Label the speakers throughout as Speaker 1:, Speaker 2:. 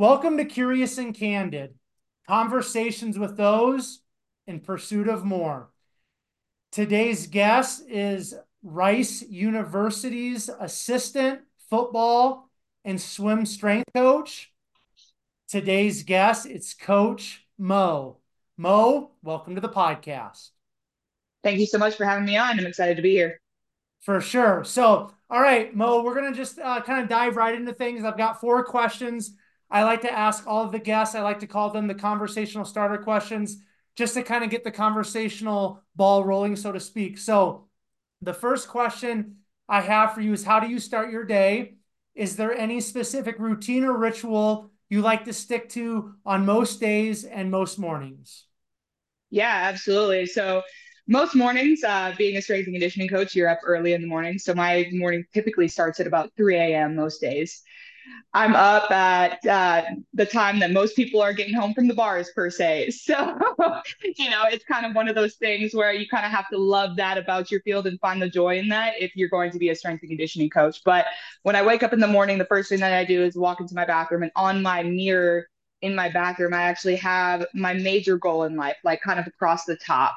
Speaker 1: Welcome to Curious and Candid, conversations with those in pursuit of more. Today's guest is Rice University's assistant football and swim strength coach. Today's guest, it's Coach Mo. Mo, welcome to the podcast.
Speaker 2: Thank you so much for having me on. I'm excited to be here.
Speaker 1: For sure. So, all right, Mo, we're going to just uh, kind of dive right into things. I've got four questions I like to ask all of the guests, I like to call them the conversational starter questions, just to kind of get the conversational ball rolling, so to speak. So, the first question I have for you is How do you start your day? Is there any specific routine or ritual you like to stick to on most days and most mornings?
Speaker 2: Yeah, absolutely. So, most mornings, uh, being a strength and conditioning coach, you're up early in the morning. So, my morning typically starts at about 3 a.m. most days. I'm up at uh, the time that most people are getting home from the bars, per se. So, you know, it's kind of one of those things where you kind of have to love that about your field and find the joy in that if you're going to be a strength and conditioning coach. But when I wake up in the morning, the first thing that I do is walk into my bathroom, and on my mirror in my bathroom, I actually have my major goal in life, like kind of across the top.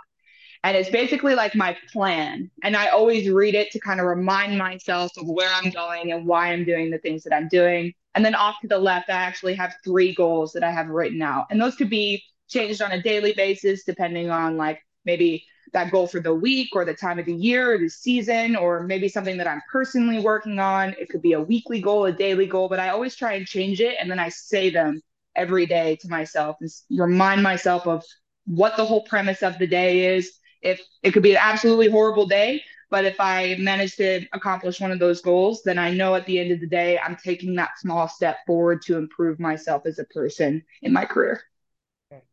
Speaker 2: And it's basically like my plan. And I always read it to kind of remind myself of where I'm going and why I'm doing the things that I'm doing. And then off to the left, I actually have three goals that I have written out. And those could be changed on a daily basis, depending on like maybe that goal for the week or the time of the year or the season, or maybe something that I'm personally working on. It could be a weekly goal, a daily goal, but I always try and change it. And then I say them every day to myself and remind myself of what the whole premise of the day is if it could be an absolutely horrible day, but if I manage to accomplish one of those goals, then I know at the end of the day, I'm taking that small step forward to improve myself as a person in my career.
Speaker 1: Okay.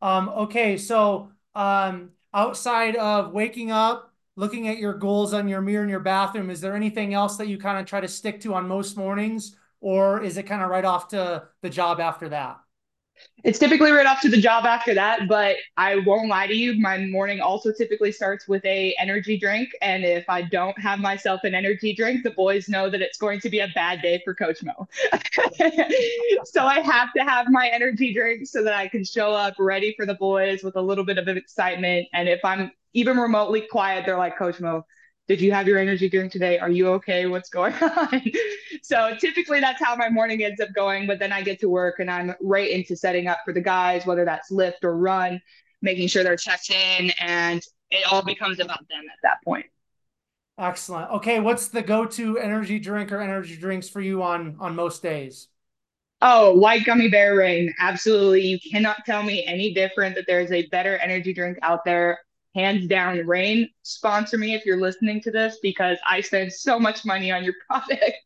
Speaker 1: Um, okay. So, um, outside of waking up, looking at your goals on your mirror in your bathroom, is there anything else that you kind of try to stick to on most mornings, or is it kind of right off to the job after that?
Speaker 2: It's typically right off to the job after that but i won't lie to you my morning also typically starts with a energy drink and if i don't have myself an energy drink the boys know that it's going to be a bad day for coach mo. So i have to have my energy drink so that i can show up ready for the boys with a little bit of excitement and if i'm even remotely quiet they're like coach mo did you have your energy drink today? Are you okay? What's going on? so typically that's how my morning ends up going. But then I get to work and I'm right into setting up for the guys, whether that's lift or run, making sure they're checked in, and it all becomes about them at that point.
Speaker 1: Excellent. Okay, what's the go-to energy drink or energy drinks for you on on most days?
Speaker 2: Oh, white gummy bear Reign. Absolutely. You cannot tell me any different that there's a better energy drink out there hands down Reign sponsor me if you're listening to this because i spend so much money on your product.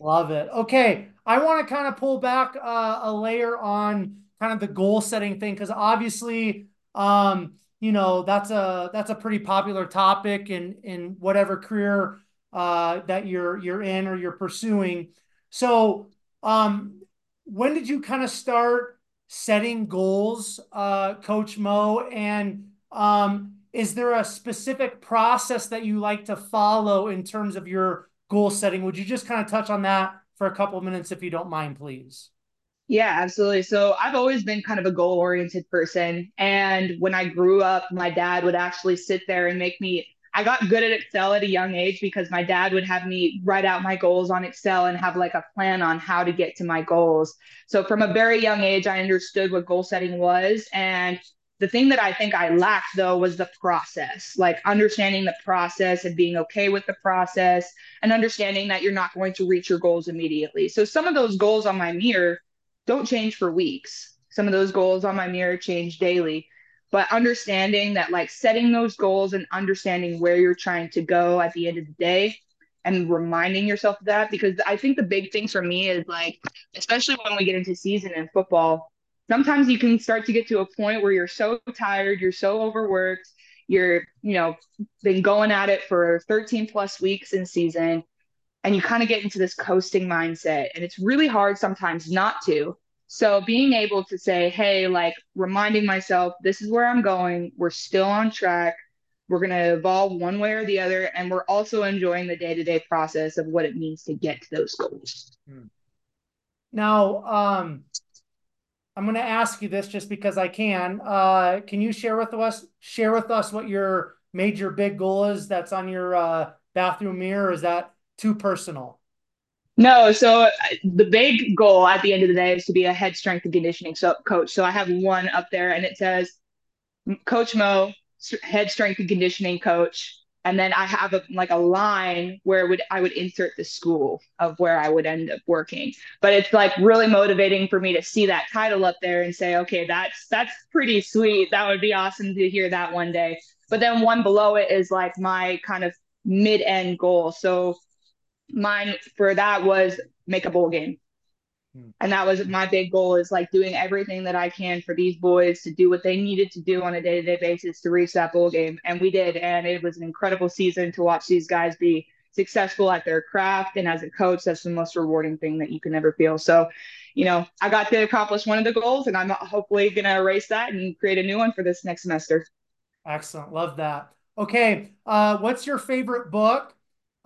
Speaker 1: Love it. Okay i want to kind of pull back uh, a layer on kind of the goal setting thing because obviously um you know that's a that's a pretty popular topic in in whatever career uh that you're you're in or you're pursuing. So um when did you kind of start setting goals, uh, Coach Mo? And um, is there a specific process that you like to follow in terms of your goal setting? Would you just kind of touch on that for a couple of minutes, if you don't mind, please?
Speaker 2: Yeah, absolutely. So I've always been kind of a goal oriented person. And when I grew up, my dad would actually sit there and make me I got good at Excel at a young age because my dad would have me write out my goals on Excel and have like a plan on how to get to my goals. So from a very young age, I understood what goal setting was. And the thing that I think I lacked though was the process, like understanding the process and being okay with the process and understanding that you're not going to reach your goals immediately. So some of those goals on my mirror don't change for weeks. Some of those goals on my mirror change daily but understanding that like setting those goals and understanding where you're trying to go at the end of the day and reminding yourself of that because I think the big things for me is like especially when we get into season in football sometimes you can start to get to a point where you're so tired you're so overworked you're you know been going at it for 13 plus weeks in season and you kind of get into this coasting mindset and it's really hard sometimes not to so being able to say, hey, like reminding myself, this is where I'm going. We're still on track. We're going to evolve one way or the other. And we're also enjoying the day to day process of what it means to get to those goals. Hmm.
Speaker 1: Now, um, I'm going to ask you this just because I can. Uh, can you share with us share with us what your major big goal is that's on your uh, bathroom mirror? is that too personal?
Speaker 2: No, so the big goal at the end of the day is to be a head strength and conditioning so, coach. So I have one up there and it says Coach Mo, head strength and conditioning coach. And then I have a, like a line where would I would insert the school of where I would end up working. But it's like really motivating for me to see that title up there and say, okay, that's that's pretty sweet. That would be awesome to hear that one day. But then one below it is like my kind of mid end goal. So mine for that was make a bowl game. Hmm. And that was my big goal is like doing everything that I can for these boys to do what they needed to do on a day to day basis to reach that bowl game. And we did. And it was an incredible season to watch these guys be successful at their craft. And as a coach, that's the most rewarding thing that you can ever feel. So, you know, I got to accomplish one of the goals and I'm hopefully going to erase that and create a new one for this next semester.
Speaker 1: Excellent. Love that. Okay. Uh, what's your favorite book?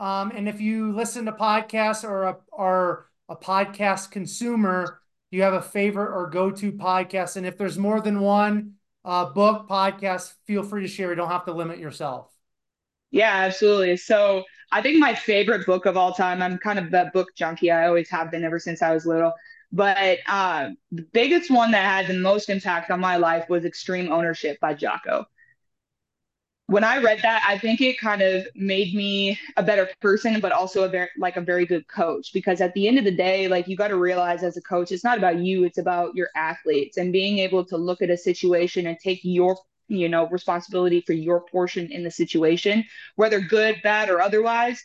Speaker 1: Um, and if you listen to podcasts or a, or a podcast consumer, do you have a favorite or go to podcast? And if there's more than one uh, book, podcast, feel free to share. You don't have to limit yourself.
Speaker 2: Yeah, absolutely. So I think my favorite book of all time, I'm kind of a book junkie. I always have been ever since I was little. But uh, the biggest one that had the most impact on my life was Extreme Ownership by Jocko when I read that, I think it kind of made me a better person, but also a very like a very good coach. Because at the end of the day, like you got to realize as a coach, it's not about you; it's about your athletes and being able to look at a situation and take your you know responsibility for your portion in the situation, whether good, bad, or otherwise.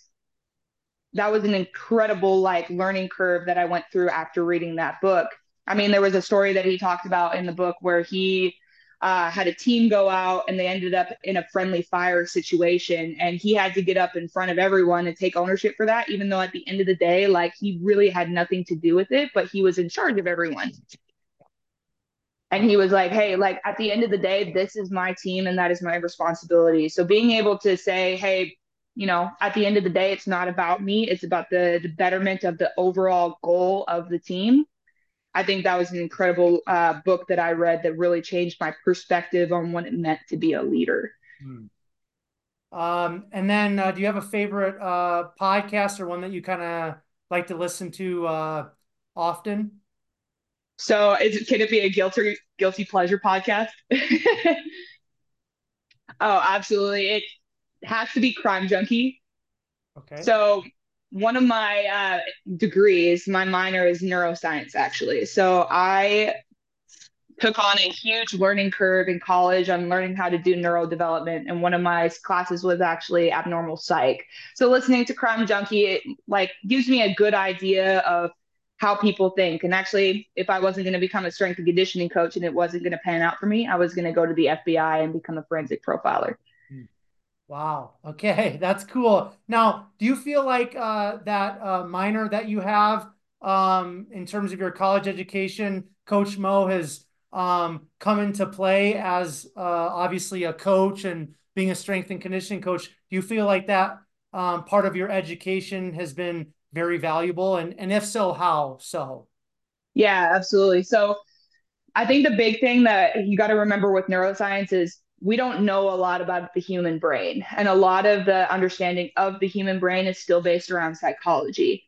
Speaker 2: That was an incredible like learning curve that I went through after reading that book. I mean, there was a story that he talked about in the book where he uh, had a team go out and they ended up in a friendly fire situation. And he had to get up in front of everyone and take ownership for that, even though at the end of the day, like he really had nothing to do with it, but he was in charge of everyone. And he was like, hey, like at the end of the day, this is my team and that is my responsibility. So being able to say, hey, you know, at the end of the day, it's not about me, it's about the, the betterment of the overall goal of the team I think that was an incredible uh, book that I read that really changed my perspective on what it meant to be a leader. Hmm.
Speaker 1: Um, and then, uh, do you have a favorite uh, podcast or one that you kind of like to listen to uh, often?
Speaker 2: So, is can it be a guilty guilty pleasure podcast? oh, absolutely! It has to be Crime Junkie. Okay. So one of my uh, degrees, my minor is neuroscience, actually. So I took on a huge learning curve in college on learning how to do neurodevelopment and one of my classes was actually abnormal psych. So listening to crime junkie it like gives me a good idea of how people think. And actually if i wasn't going to become a strength and conditioning coach and it wasn't going to pan out for me i was going to go to the fbi and become a forensic profiler
Speaker 1: Wow. Okay, that's cool. Now, do you feel like uh, that uh, minor that you have um, in terms of your college education, Coach Mo has um, come into play as uh, obviously a coach and being a strength and conditioning coach? Do you feel like that um, part of your education has been very valuable? And and if so, how so?
Speaker 2: Yeah, absolutely. So I think the big thing that you got to remember with neuroscience is we don't know a lot about the human brain. And a lot of the understanding of the human brain is still based around psychology.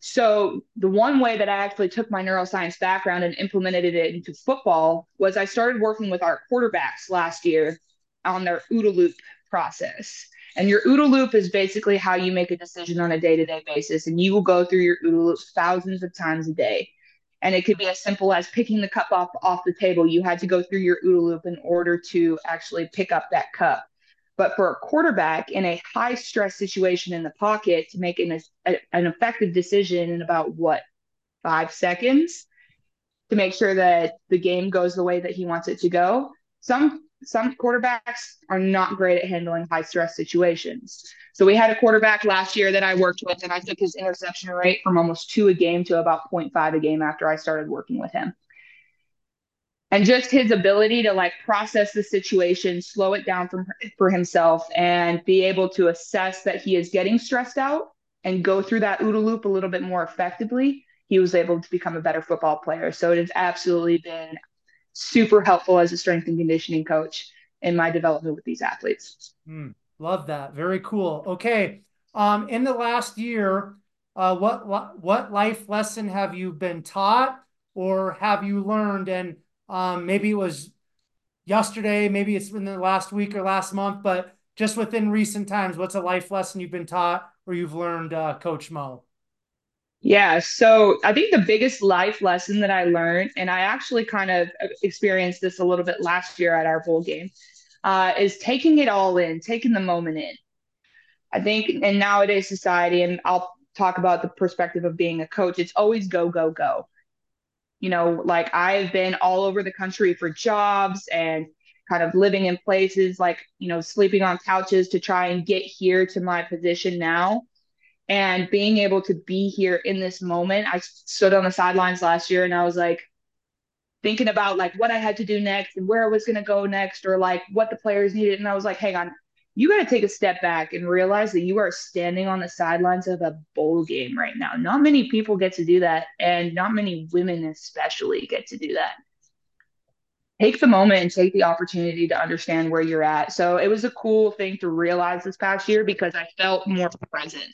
Speaker 2: So, the one way that I actually took my neuroscience background and implemented it into football was I started working with our quarterbacks last year on their OODA loop process. And your OODA loop is basically how you make a decision on a day to day basis. And you will go through your OODA loop thousands of times a day. And it could be as simple as picking the cup off, off the table. You had to go through your OODA loop in order to actually pick up that cup. But for a quarterback in a high stress situation in the pocket to make an, a, an effective decision in about what, five seconds to make sure that the game goes the way that he wants it to go. Some some quarterbacks are not great at handling high stress situations. So we had a quarterback last year that I worked with, and I took his interception rate from almost two a game to about 0.5 a game after I started working with him. And just his ability to like process the situation, slow it down from, for himself, and be able to assess that he is getting stressed out and go through that OODA loop a little bit more effectively he was able to become a better football player. So it has absolutely been super helpful as a strength and conditioning coach in my development with these athletes.
Speaker 1: Mm, love that. Very cool. Okay. Um, in the last year, uh, what, what what life lesson have you been taught or have you learned? And um, maybe it was yesterday, maybe it's in the last week or last month, but just within recent times, what's a life lesson you've been taught or you've learned, uh, Coach Mo?
Speaker 2: Yeah, so I think the biggest life lesson that I learned, and I actually kind of experienced this a little bit last year at our bowl game, uh, is taking it all in, taking the moment in. I think in nowadays society, and I'll talk about the perspective of being a coach, it's always go, go, go. You know, like I've been all over the country for jobs and kind of living in places like, you know, sleeping on couches to try and get here to my position now. And being able to be here in this moment, I stood on the sidelines last year and I was like, thinking about like what I had to do next and where I was going to go next or like what the players needed. And I was like, hang on, you got to take a step back and realize that you are standing on the sidelines of a bowl game right now. Not many people get to do that, and not many women, especially, get to do that. Take the moment and take the opportunity to understand where you're at. So it was a cool thing to realize this past year because I felt more present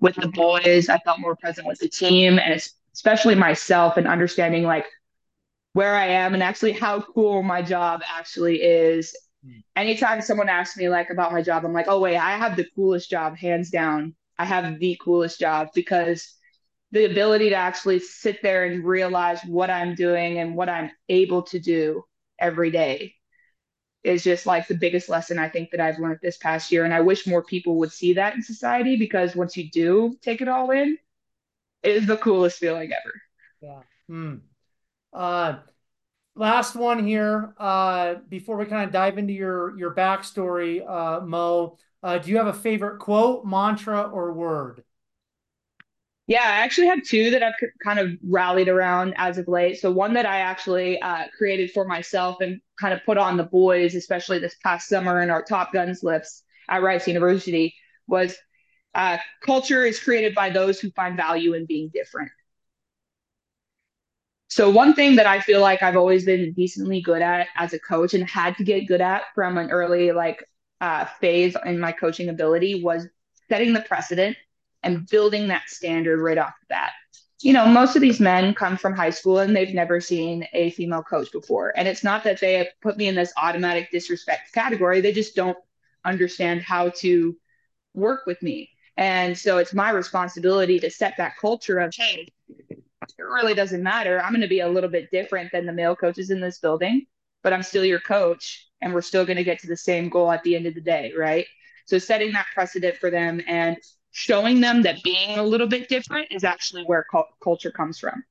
Speaker 2: with the boys. I felt more present with the team and especially myself and understanding like where I am and actually how cool my job actually is hmm. anytime someone asks me like about my job, I'm like, oh wait, I have the coolest job, hands down. I have the coolest job because the ability to actually sit there and realize what I'm doing and what I'm able to do every day is just like the biggest lesson I think that I've learned this past year. And I wish more people would see that in society because once you do take it all in, it is the coolest feeling ever.
Speaker 1: Yeah. Hmm. Uh, last one here uh, before we kind of dive into your your backstory, uh, Mo. Uh, do you have a favorite quote, mantra, or word?
Speaker 2: Yeah, I actually have two that I've kind of rallied around as of late. So one that I actually uh, created for myself and kind of put on the boys, especially this past summer in our Top Guns lifts at Rice University, was uh, culture is created by those who find value in being different. So one thing that I feel like I've always been decently good at as a coach and had to get good at from an early like uh, phase in my coaching ability was setting the precedent and building that standard right off the bat. You know, most of these men come from high school and they've never seen a female coach before. And it's not that they have put me in this automatic disrespect category, they just don't understand how to work with me. And so it's my responsibility to set that culture of, hey, it really doesn't matter. I'm going to be a little bit different than the male coaches in this building, but I'm still your coach and we're still going to get to the same goal at the end of the day, right? So setting that precedent for them and showing them that being a little bit different is actually where cu- culture comes from.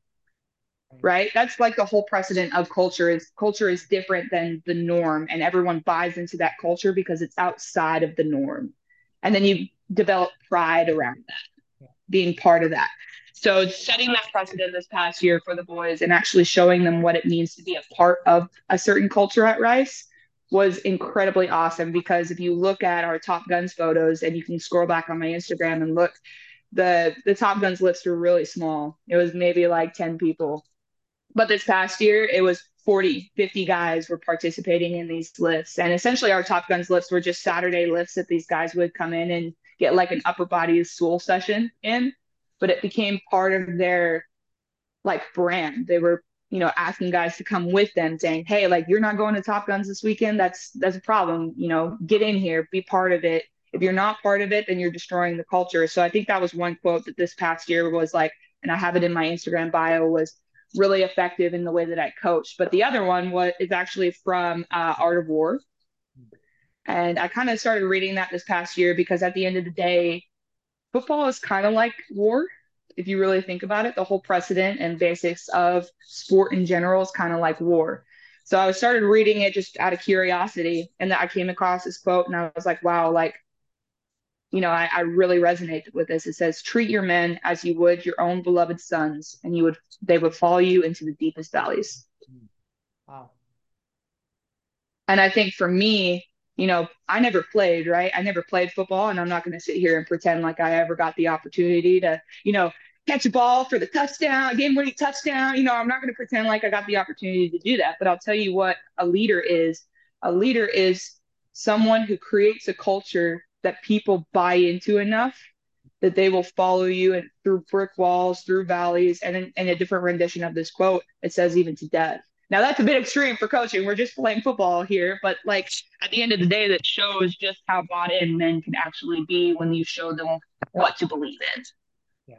Speaker 2: Right? That's like the whole precedent of culture is culture is different than the norm and everyone buys into that culture because it's outside of the norm. And then you develop pride around that, being part of that. So setting that precedent this past year for the boys and actually showing them what it means to be a part of a certain culture at Rice was incredibly awesome because if you look at our Top Guns photos and you can scroll back on my Instagram and look, the the Top Guns lifts were really small. It was maybe like 10 people. But this past year it was 40, 50 guys were participating in these lifts. And essentially our Top Guns lifts were just Saturday lifts that these guys would come in and get like an upper body stool session in but it became part of their like brand. They were, you know, asking guys to come with them, saying, "Hey, like you're not going to Top Guns this weekend. That's that's a problem. You know, get in here, be part of it. If you're not part of it, then you're destroying the culture." So I think that was one quote that this past year was like, and I have it in my Instagram bio was really effective in the way that I coached. But the other one was is actually from uh, Art of War. And I kind of started reading that this past year because at the end of the day, football is kind of like war if you really think about it the whole precedent and basics of sport in general is kind of like war. So i started reading it just out of curiosity and that i came across this quote and i was like wow like you know I, I really resonate with this. It says treat your men as you would your own beloved sons and you would they would follow you into the deepest valleys. Hmm. Wow. And i think for me you know, I never played, right? I never played football, and I'm not going to sit here and pretend like I ever got the opportunity to, you know, catch a ball for the touchdown, game winning touchdown. You know, I'm not going to pretend like I got the opportunity to do that, but I'll tell you what a leader is. A leader is someone who creates a culture that people buy into enough that they will follow you and through brick walls, through valleys, and in, in a different rendition of this quote, it says even to death. Now that's a bit extreme for coaching. We're just playing football here, but like at the end of the day, that shows just how bought in men can actually be when you show them what to believe in.
Speaker 1: Yeah,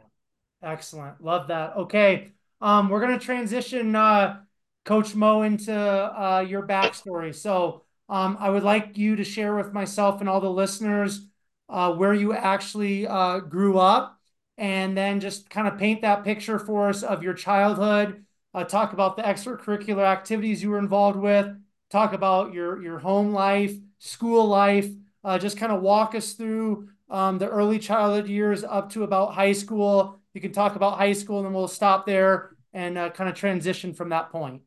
Speaker 1: excellent. Love that. Okay, um, we're gonna transition uh, Coach Mo into uh, your backstory. So um, I would like you to share with myself and all the listeners uh, where you actually uh, grew up, and then just kind of paint that picture for us of your childhood uh, talk about the extracurricular activities you were involved with, talk about your your home life, school life, uh, just kind of walk us through um, the early childhood years up to about high school. You can talk about high school, and then we'll stop there and uh, kind of transition from that point.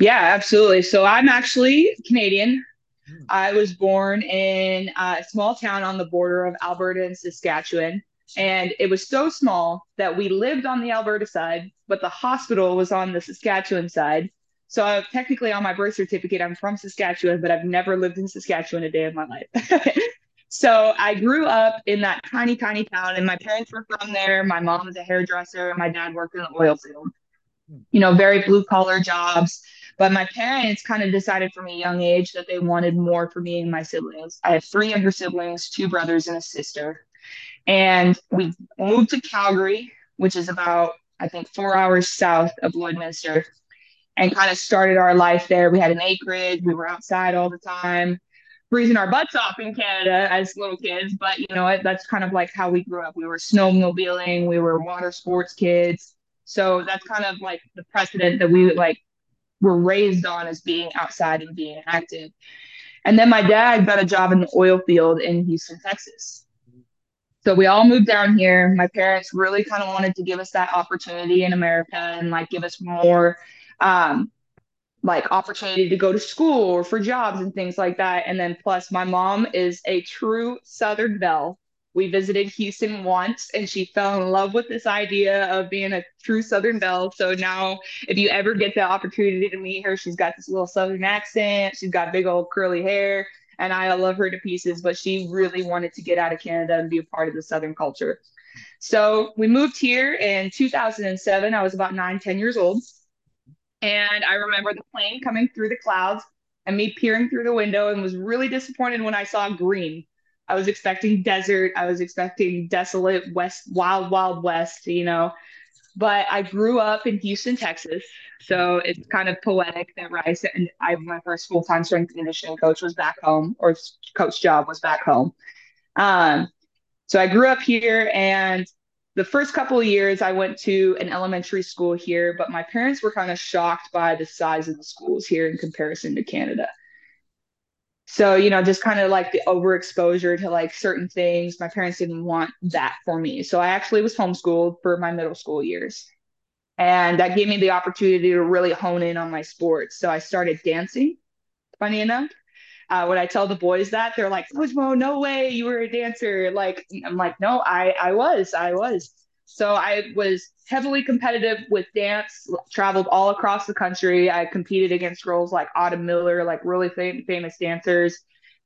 Speaker 2: Yeah, absolutely. So I'm actually Canadian. Hmm. I was born in a small town on the border of Alberta and Saskatchewan. And it was so small that we lived on the Alberta side, but the hospital was on the Saskatchewan side. So uh, technically, on my birth certificate, I'm from Saskatchewan, but I've never lived in Saskatchewan a day of my life. so I grew up in that tiny, tiny town, and my parents were from there. My mom was a hairdresser, and my dad worked in the oil field. You know, very blue collar jobs. But my parents kind of decided from a young age that they wanted more for me and my siblings. I have three younger siblings, two brothers, and a sister. And we moved to Calgary, which is about, I think, four hours south of Lloydminster, and kind of started our life there. We had an acreage, we were outside all the time, freezing our butts off in Canada as little kids. But you know, that's kind of like how we grew up. We were snowmobiling, we were water sports kids. So that's kind of like the precedent that we like were raised on as being outside and being active. And then my dad got a job in the oil field in Houston, Texas. So we all moved down here. My parents really kind of wanted to give us that opportunity in America and like give us more um, like opportunity to go to school or for jobs and things like that. And then plus my mom is a true Southern Belle. We visited Houston once and she fell in love with this idea of being a true Southern Belle. So now if you ever get the opportunity to meet her, she's got this little Southern accent. She's got big old curly hair and I love her to pieces, but she really wanted to get out of Canada and be a part of the Southern culture. So we moved here in 2007. I was about nine, 10 years old. And I remember the plane coming through the clouds and me peering through the window and was really disappointed when I saw green. I was expecting desert. I was expecting desolate west, wild, wild west, you know. But I grew up in Houston, Texas. So it's kind of poetic that Rice and I, my first full time strength conditioning coach was back home, or coach job was back home. Um, so I grew up here, and the first couple of years I went to an elementary school here, but my parents were kind of shocked by the size of the schools here in comparison to Canada. So, you know, just kind of like the overexposure to like certain things. My parents didn't want that for me. So I actually was homeschooled for my middle school years. And that gave me the opportunity to really hone in on my sports. So I started dancing, funny enough. Uh, when I tell the boys that, they're like, Coach no way you were a dancer. Like, I'm like, no, I, I was, I was. So I was heavily competitive with dance, traveled all across the country. I competed against girls like Autumn Miller, like really fam- famous dancers,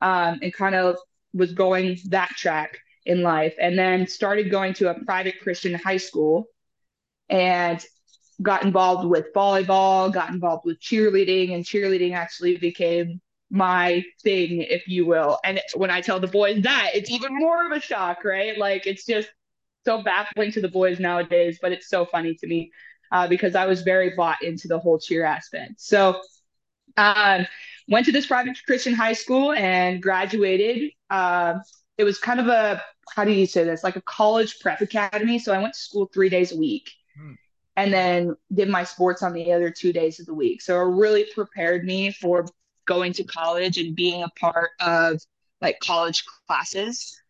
Speaker 2: um, and kind of was going that track in life. And then started going to a private Christian high school and got involved with volleyball, got involved with cheerleading, and cheerleading actually became my thing, if you will. And when I tell the boys that, it's even more of a shock, right? Like it's just so baffling to the boys nowadays, but it's so funny to me uh, because I was very bought into the whole cheer aspect. So, um, went to this private Christian high school and graduated. Uh, it was kind of a how do you say this like a college prep academy. So I went to school three days a week. Hmm. And then did my sports on the other two days of the week. So it really prepared me for going to college and being a part of like college classes.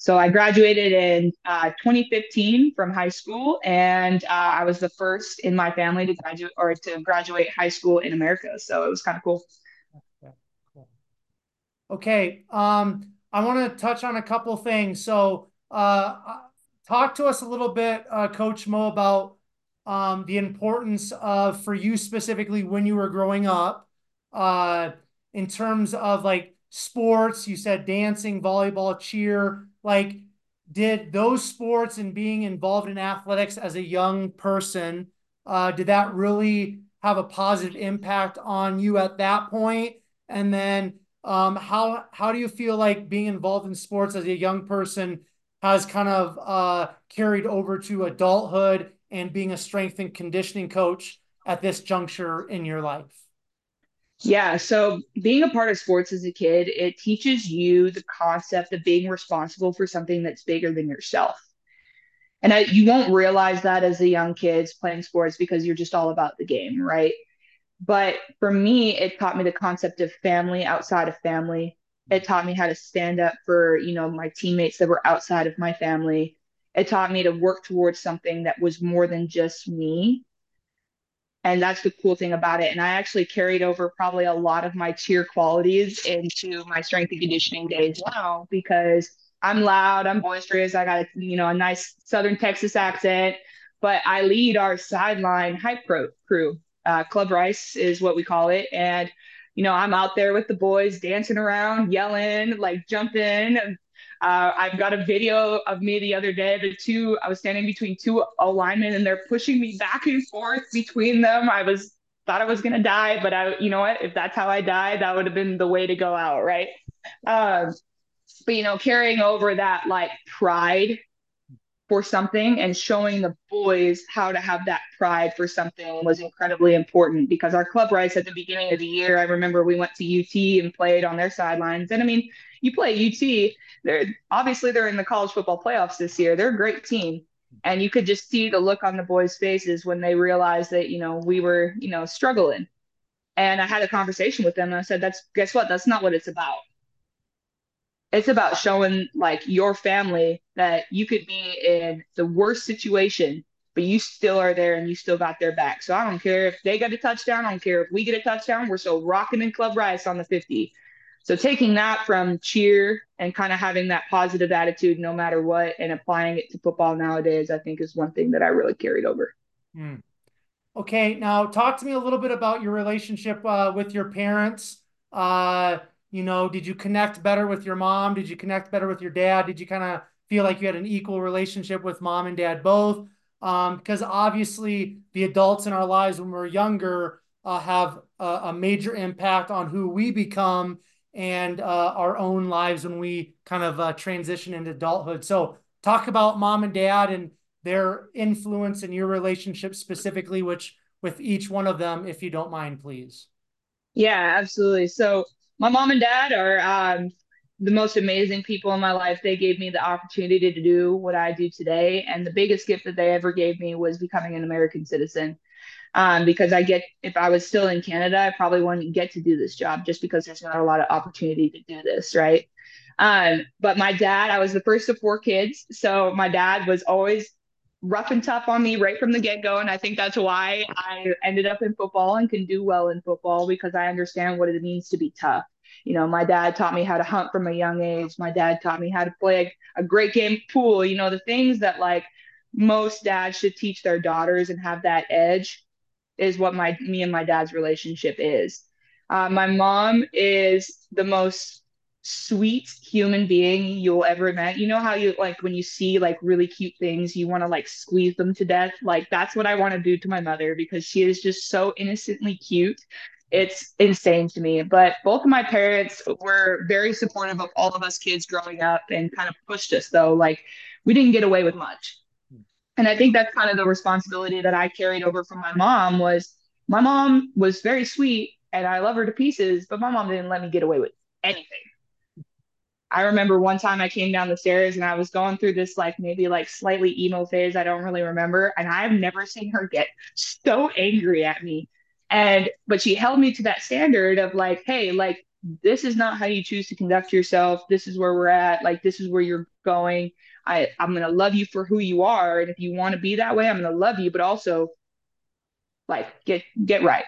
Speaker 2: So I graduated in uh, 2015 from high school, and uh, I was the first in my family to graduate or to graduate high school in America. So it was kind of cool.
Speaker 1: Okay, um, I want to touch on a couple things. So, uh, talk to us a little bit, uh, Coach Mo, about um, the importance of for you specifically when you were growing up, uh, in terms of like sports. You said dancing, volleyball, cheer. Like, did those sports and being involved in athletics as a young person, uh, did that really have a positive impact on you at that point? And then, um, how how do you feel like being involved in sports as a young person has kind of uh, carried over to adulthood and being a strength and conditioning coach at this juncture in your life?
Speaker 2: Yeah, so being a part of sports as a kid, it teaches you the concept of being responsible for something that's bigger than yourself. And I, you won't realize that as a young kid playing sports because you're just all about the game, right? But for me, it taught me the concept of family outside of family. It taught me how to stand up for, you know, my teammates that were outside of my family. It taught me to work towards something that was more than just me and that's the cool thing about it. And i actually carried over probably a lot of my cheer qualities into my strength and conditioning days now because i'm loud i'm boisterous i got a you know a nice southern texas accent but i lead our sideline hype crew. Uh, club rice is what we call it. And you know i'm out there with the boys dancing around yelling like jumping uh, I've got a video of me the other day. The two, I was standing between two linemen and they're pushing me back and forth between them. I was thought I was gonna die, but I, you know what? If that's how I die, that would have been the way to go out, right? Um, but you know, carrying over that like pride for something and showing the boys how to have that pride for something was incredibly important because our club rice at the beginning of the year, I remember we went to UT and played on their sidelines. And I mean, you play UT, they're obviously they're in the college football playoffs this year. They're a great team. And you could just see the look on the boys' faces when they realized that, you know, we were, you know, struggling. And I had a conversation with them and I said, That's guess what? That's not what it's about. It's about showing like your family that you could be in the worst situation, but you still are there and you still got their back. So I don't care if they get a touchdown, I don't care if we get a touchdown, we're still rocking in Club Rice on the 50. So taking that from cheer and kind of having that positive attitude no matter what and applying it to football nowadays, I think is one thing that I really carried over. Hmm.
Speaker 1: Okay, now talk to me a little bit about your relationship uh, with your parents. Uh, you know, did you connect better with your mom? Did you connect better with your dad? Did you kind of feel like you had an equal relationship with mom and dad both? Um, because obviously the adults in our lives when we're younger uh, have a, a major impact on who we become and uh, our own lives when we kind of uh, transition into adulthood. So, talk about mom and dad and their influence in your relationship specifically, which with each one of them, if you don't mind, please.
Speaker 2: Yeah, absolutely. So, my mom and dad are um, the most amazing people in my life. They gave me the opportunity to do what I do today. And the biggest gift that they ever gave me was becoming an American citizen um, because I get if I was still in Canada, I probably wouldn't get to do this job just because there's not a lot of opportunity to do this, right? Um, but my dad, I was the first of four kids, so my dad was always rough and tough on me right from the get go, and I think that's why I ended up in football and can do well in football because I understand what it means to be tough. You know, my dad taught me how to hunt from a young age. My dad taught me how to play a, a great game pool. You know, the things that like most dads should teach their daughters and have that edge is what my me and my dad's relationship is. Uh, my mom is the most sweet human being you'll ever met. You know how you like when you see like really cute things, you want to like squeeze them to death. Like that's what I want to do to my mother because she is just so innocently cute. It's insane to me. But both of my parents were very supportive of all of us kids growing up and kind of pushed us though. Like we didn't get away with much and i think that's kind of the responsibility that i carried over from my mom was my mom was very sweet and i love her to pieces but my mom didn't let me get away with anything. I remember one time i came down the stairs and i was going through this like maybe like slightly emo phase i don't really remember and i've never seen her get so angry at me. And but she held me to that standard of like hey like this is not how you choose to conduct yourself. This is where we're at. Like this is where you're going I, I'm going to love you for who you are. And if you want to be that way, I'm going to love you, but also like get, get right.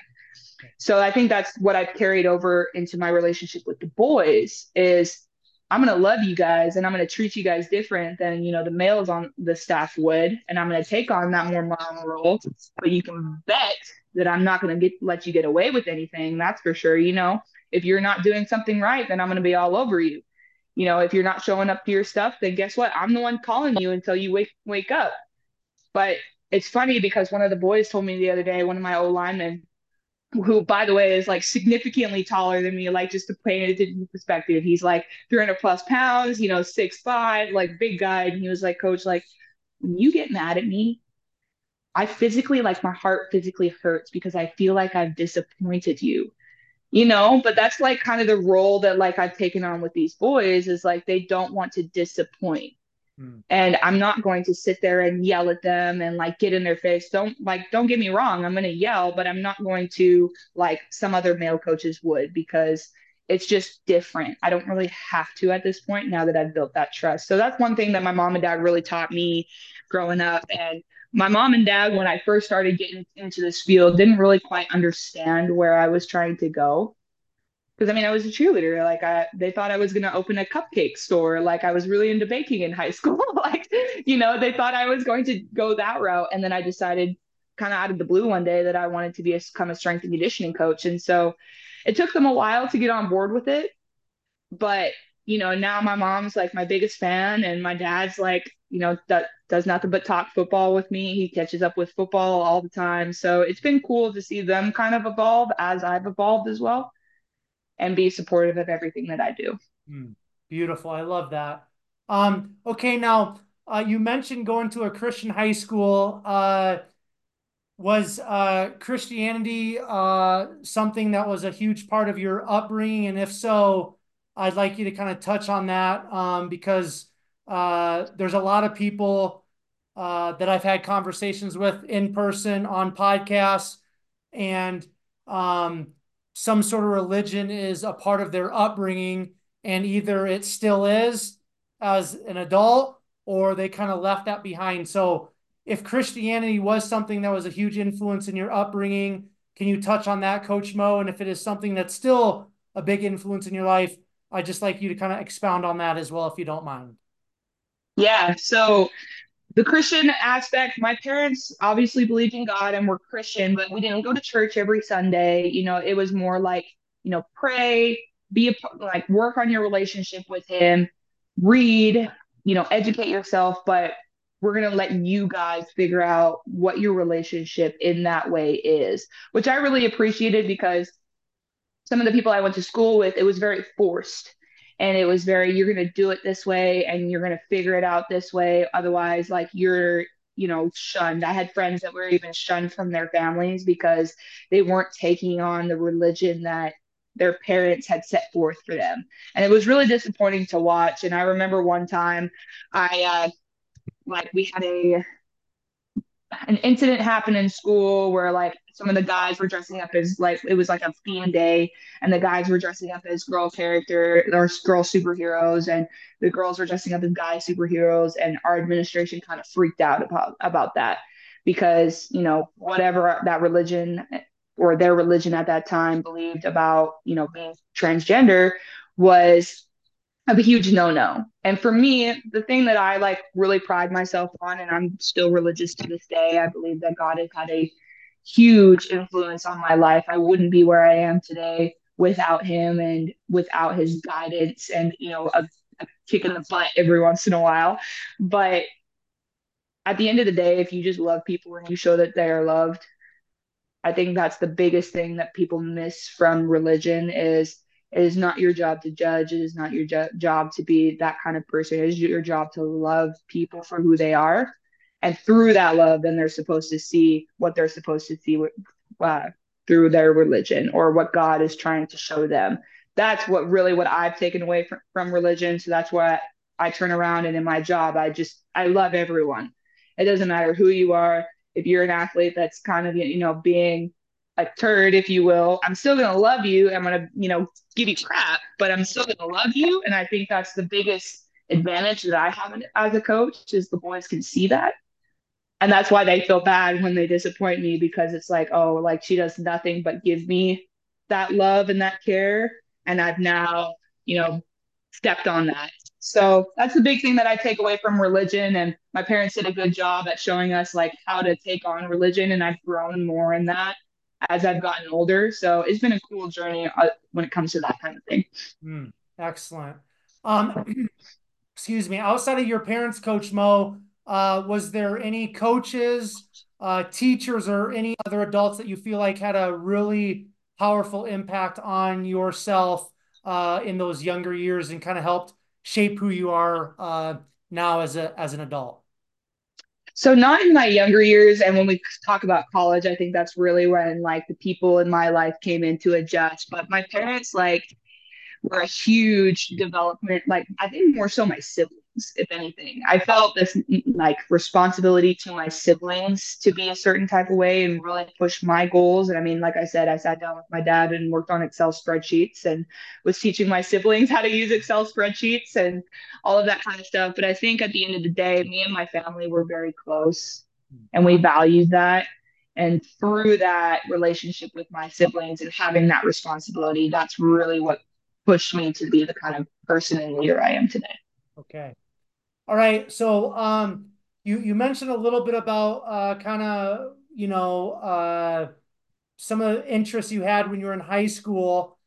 Speaker 2: So I think that's what I've carried over into my relationship with the boys is I'm going to love you guys and I'm going to treat you guys different than, you know, the males on the staff would. And I'm going to take on that more mom role. But you can bet that I'm not going to get let you get away with anything. That's for sure. You know, if you're not doing something right, then I'm going to be all over you. You know, if you're not showing up to your stuff, then guess what? I'm the one calling you until you wake wake up. But it's funny because one of the boys told me the other day, one of my old linemen, who by the way is like significantly taller than me like just to paint it in perspective he's like 300 plus pounds you know six five like big guy and he was like coach like when you get mad at me i physically like my heart physically hurts because i feel like i've disappointed you you know but that's like kind of the role that like i've taken on with these boys is like they don't want to disappoint Hmm. And I'm not going to sit there and yell at them and like get in their face. Don't like, don't get me wrong. I'm going to yell, but I'm not going to like some other male coaches would because it's just different. I don't really have to at this point now that I've built that trust. So that's one thing that my mom and dad really taught me growing up. And my mom and dad, when I first started getting into this field, didn't really quite understand where I was trying to go because I mean I was a cheerleader. Like I, they thought I was gonna open a cupcake store. Like I was really into baking in high school. like you know they thought I was going to go that route, and then I decided kind of out of the blue one day that I wanted to be a, become a strength and conditioning coach. And so it took them a while to get on board with it, but you know now my mom's like my biggest fan, and my dad's like you know that does nothing but talk football with me. He catches up with football all the time. So it's been cool to see them kind of evolve as I've evolved as well and be supportive of everything that I do.
Speaker 1: Mm, beautiful. I love that. Um, okay, now uh, you mentioned going to a Christian high school. Uh, was uh, Christianity uh, something that was a huge part of your upbringing? And if so, I'd like you to kind of touch on that um, because uh, there's a lot of people uh, that I've had conversations with in person on podcasts, and um, some sort of religion is a part of their upbringing and either it still is as an adult or they kind of left that behind. So if Christianity was something that was a huge influence in your upbringing, can you touch on that, Coach Mo? And if it is something that's still a big influence in your life, I'd just like you to kind of expound on that as well, if you don't mind.
Speaker 2: Yeah. So the Christian aspect, my parents obviously believed in God and were Christian, but we didn't go to church every Sunday. You know, it was more like, you know, pray, be a, like work on your relationship with Him, read, you know, educate yourself, but we're going to let you guys figure out what your relationship in that way is, which I really appreciated because some of the people I went to school with, it was very forced. And it was very you're going to do it this way and you're going to figure it out this way. Otherwise like you're you know shunned. I had friends that were even shunned from their families because they weren't taking on the religion that their parents had set forth for them. And it was really disappointing to watch. And i remember one time i uh like we had a an incident happened in school where like some of the guys were dressing up as like it was like a theme day and the guys were dressing up as girl character or girl superheroes and the girls were dressing up as guy superheroes and our administration kind of freaked out about about that because you know whatever that religion or their religion at that time believed about you know being transgender was a huge no-no. And for me, the thing that I like really pride myself on, and I'm still religious to this day, I believe that God has had a huge influence on my life. I wouldn't be where I am today without him and without his guidance and, you know, a, a kick in the butt every once in a while. But at the end of the day, if you just love people and you show that they are loved, I think that's the biggest thing that people miss from religion is it is not your job to judge. It is not your jo- job to be that kind of person. It is your job to love people for who they are. And through that love then they're supposed to see what they're supposed to see uh, through their religion or what god is trying to show them. That's what really what i've taken away from, from religion. So that's what i turn around and in my job i just i love everyone. It doesn't matter who you are. If you're an athlete that's kind of you know being a turd if you will. I'm still to love you. I'm to you know give you crap but i'm still to love you. And i think that's the biggest advantage that i have as a coach is the boys can see that. And that's why they feel bad when they disappoint me because it's like oh like she does nothing but give me that love and that care. And i've now you know stepped on that. So that's the big thing that I take away from religion. And my parents did a good job at showing us like how to take on religion, and I've grown more in that as I've gotten older. So it's been a cool journey uh, when it comes to that kind of thing.
Speaker 1: Mm, excellent. Um, excuse me. Outside of your parents, Coach Mo, uh, was there any coaches, uh, teachers, or any other adults that you feel like had a really powerful impact on yourself uh, in those younger years and kind of helped shape who you are uh, now as a as an adult?
Speaker 2: So not in my younger years, and when we talk about college, I think that's really when like the people in my life came in to adjust. But my parents like were a huge development, like I think more so my siblings if anything. I felt this mm, mm, like responsibility to my siblings to be a certain type of way and really push my goals. And I mean, like I said, I sat down with my dad and worked on Excel spreadsheets and was teaching my siblings how to use Excel spreadsheets and all of that kind of stuff. But I think at the end of the day, me and my family were very close and we valued that. And through that relationship with my siblings and having that responsibility, that's really what pushed me to be the kind of person and leader I am today.
Speaker 1: Okay. All right. So um, you you mentioned a little bit about uh, kind of you know uh, some of the interests you had when you were in high school.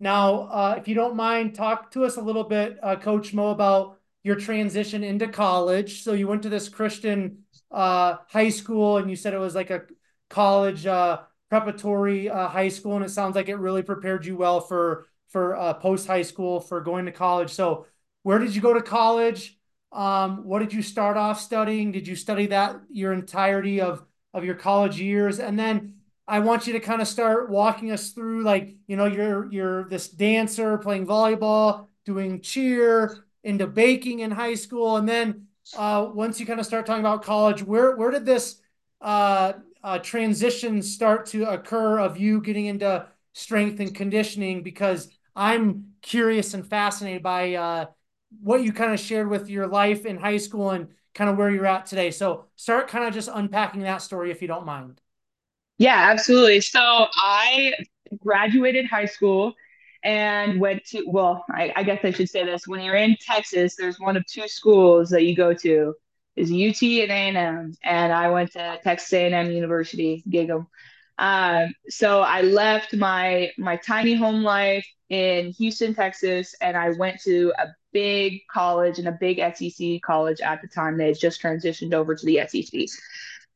Speaker 1: Now, uh, if you don't mind, talk to us a little bit, uh, Coach Mo, about your transition into college. So you went to this Christian uh, high school, and you said it was like a college uh, preparatory high school, and it sounds like it really prepared you well for for post high school for going to college. So, where did you go to college? Um, what did you start off studying? Did you study that your entirety of of your college years? And then I want you to kind of start walking us through, like you know, you're you're this dancer playing volleyball, doing cheer, into baking in high school, and then uh, once you kind of start talking about college, where where did this uh, uh, transition start to occur of you getting into strength and conditioning? Because I'm curious and fascinated by uh, what you kind of shared with your life in high school and kind of where you're at today. So start kind of just unpacking that story if you don't mind.
Speaker 2: Yeah, absolutely. So I graduated high school and went to well, I, I guess I should say this. When you're in Texas, there's one of two schools that you go to is UT and A&M, and I went to Texas A&M University, Gig 'em. Um, so I left my my tiny home life in Houston, Texas, and I went to a big college and a big SEC college at the time. They had just transitioned over to the SEC.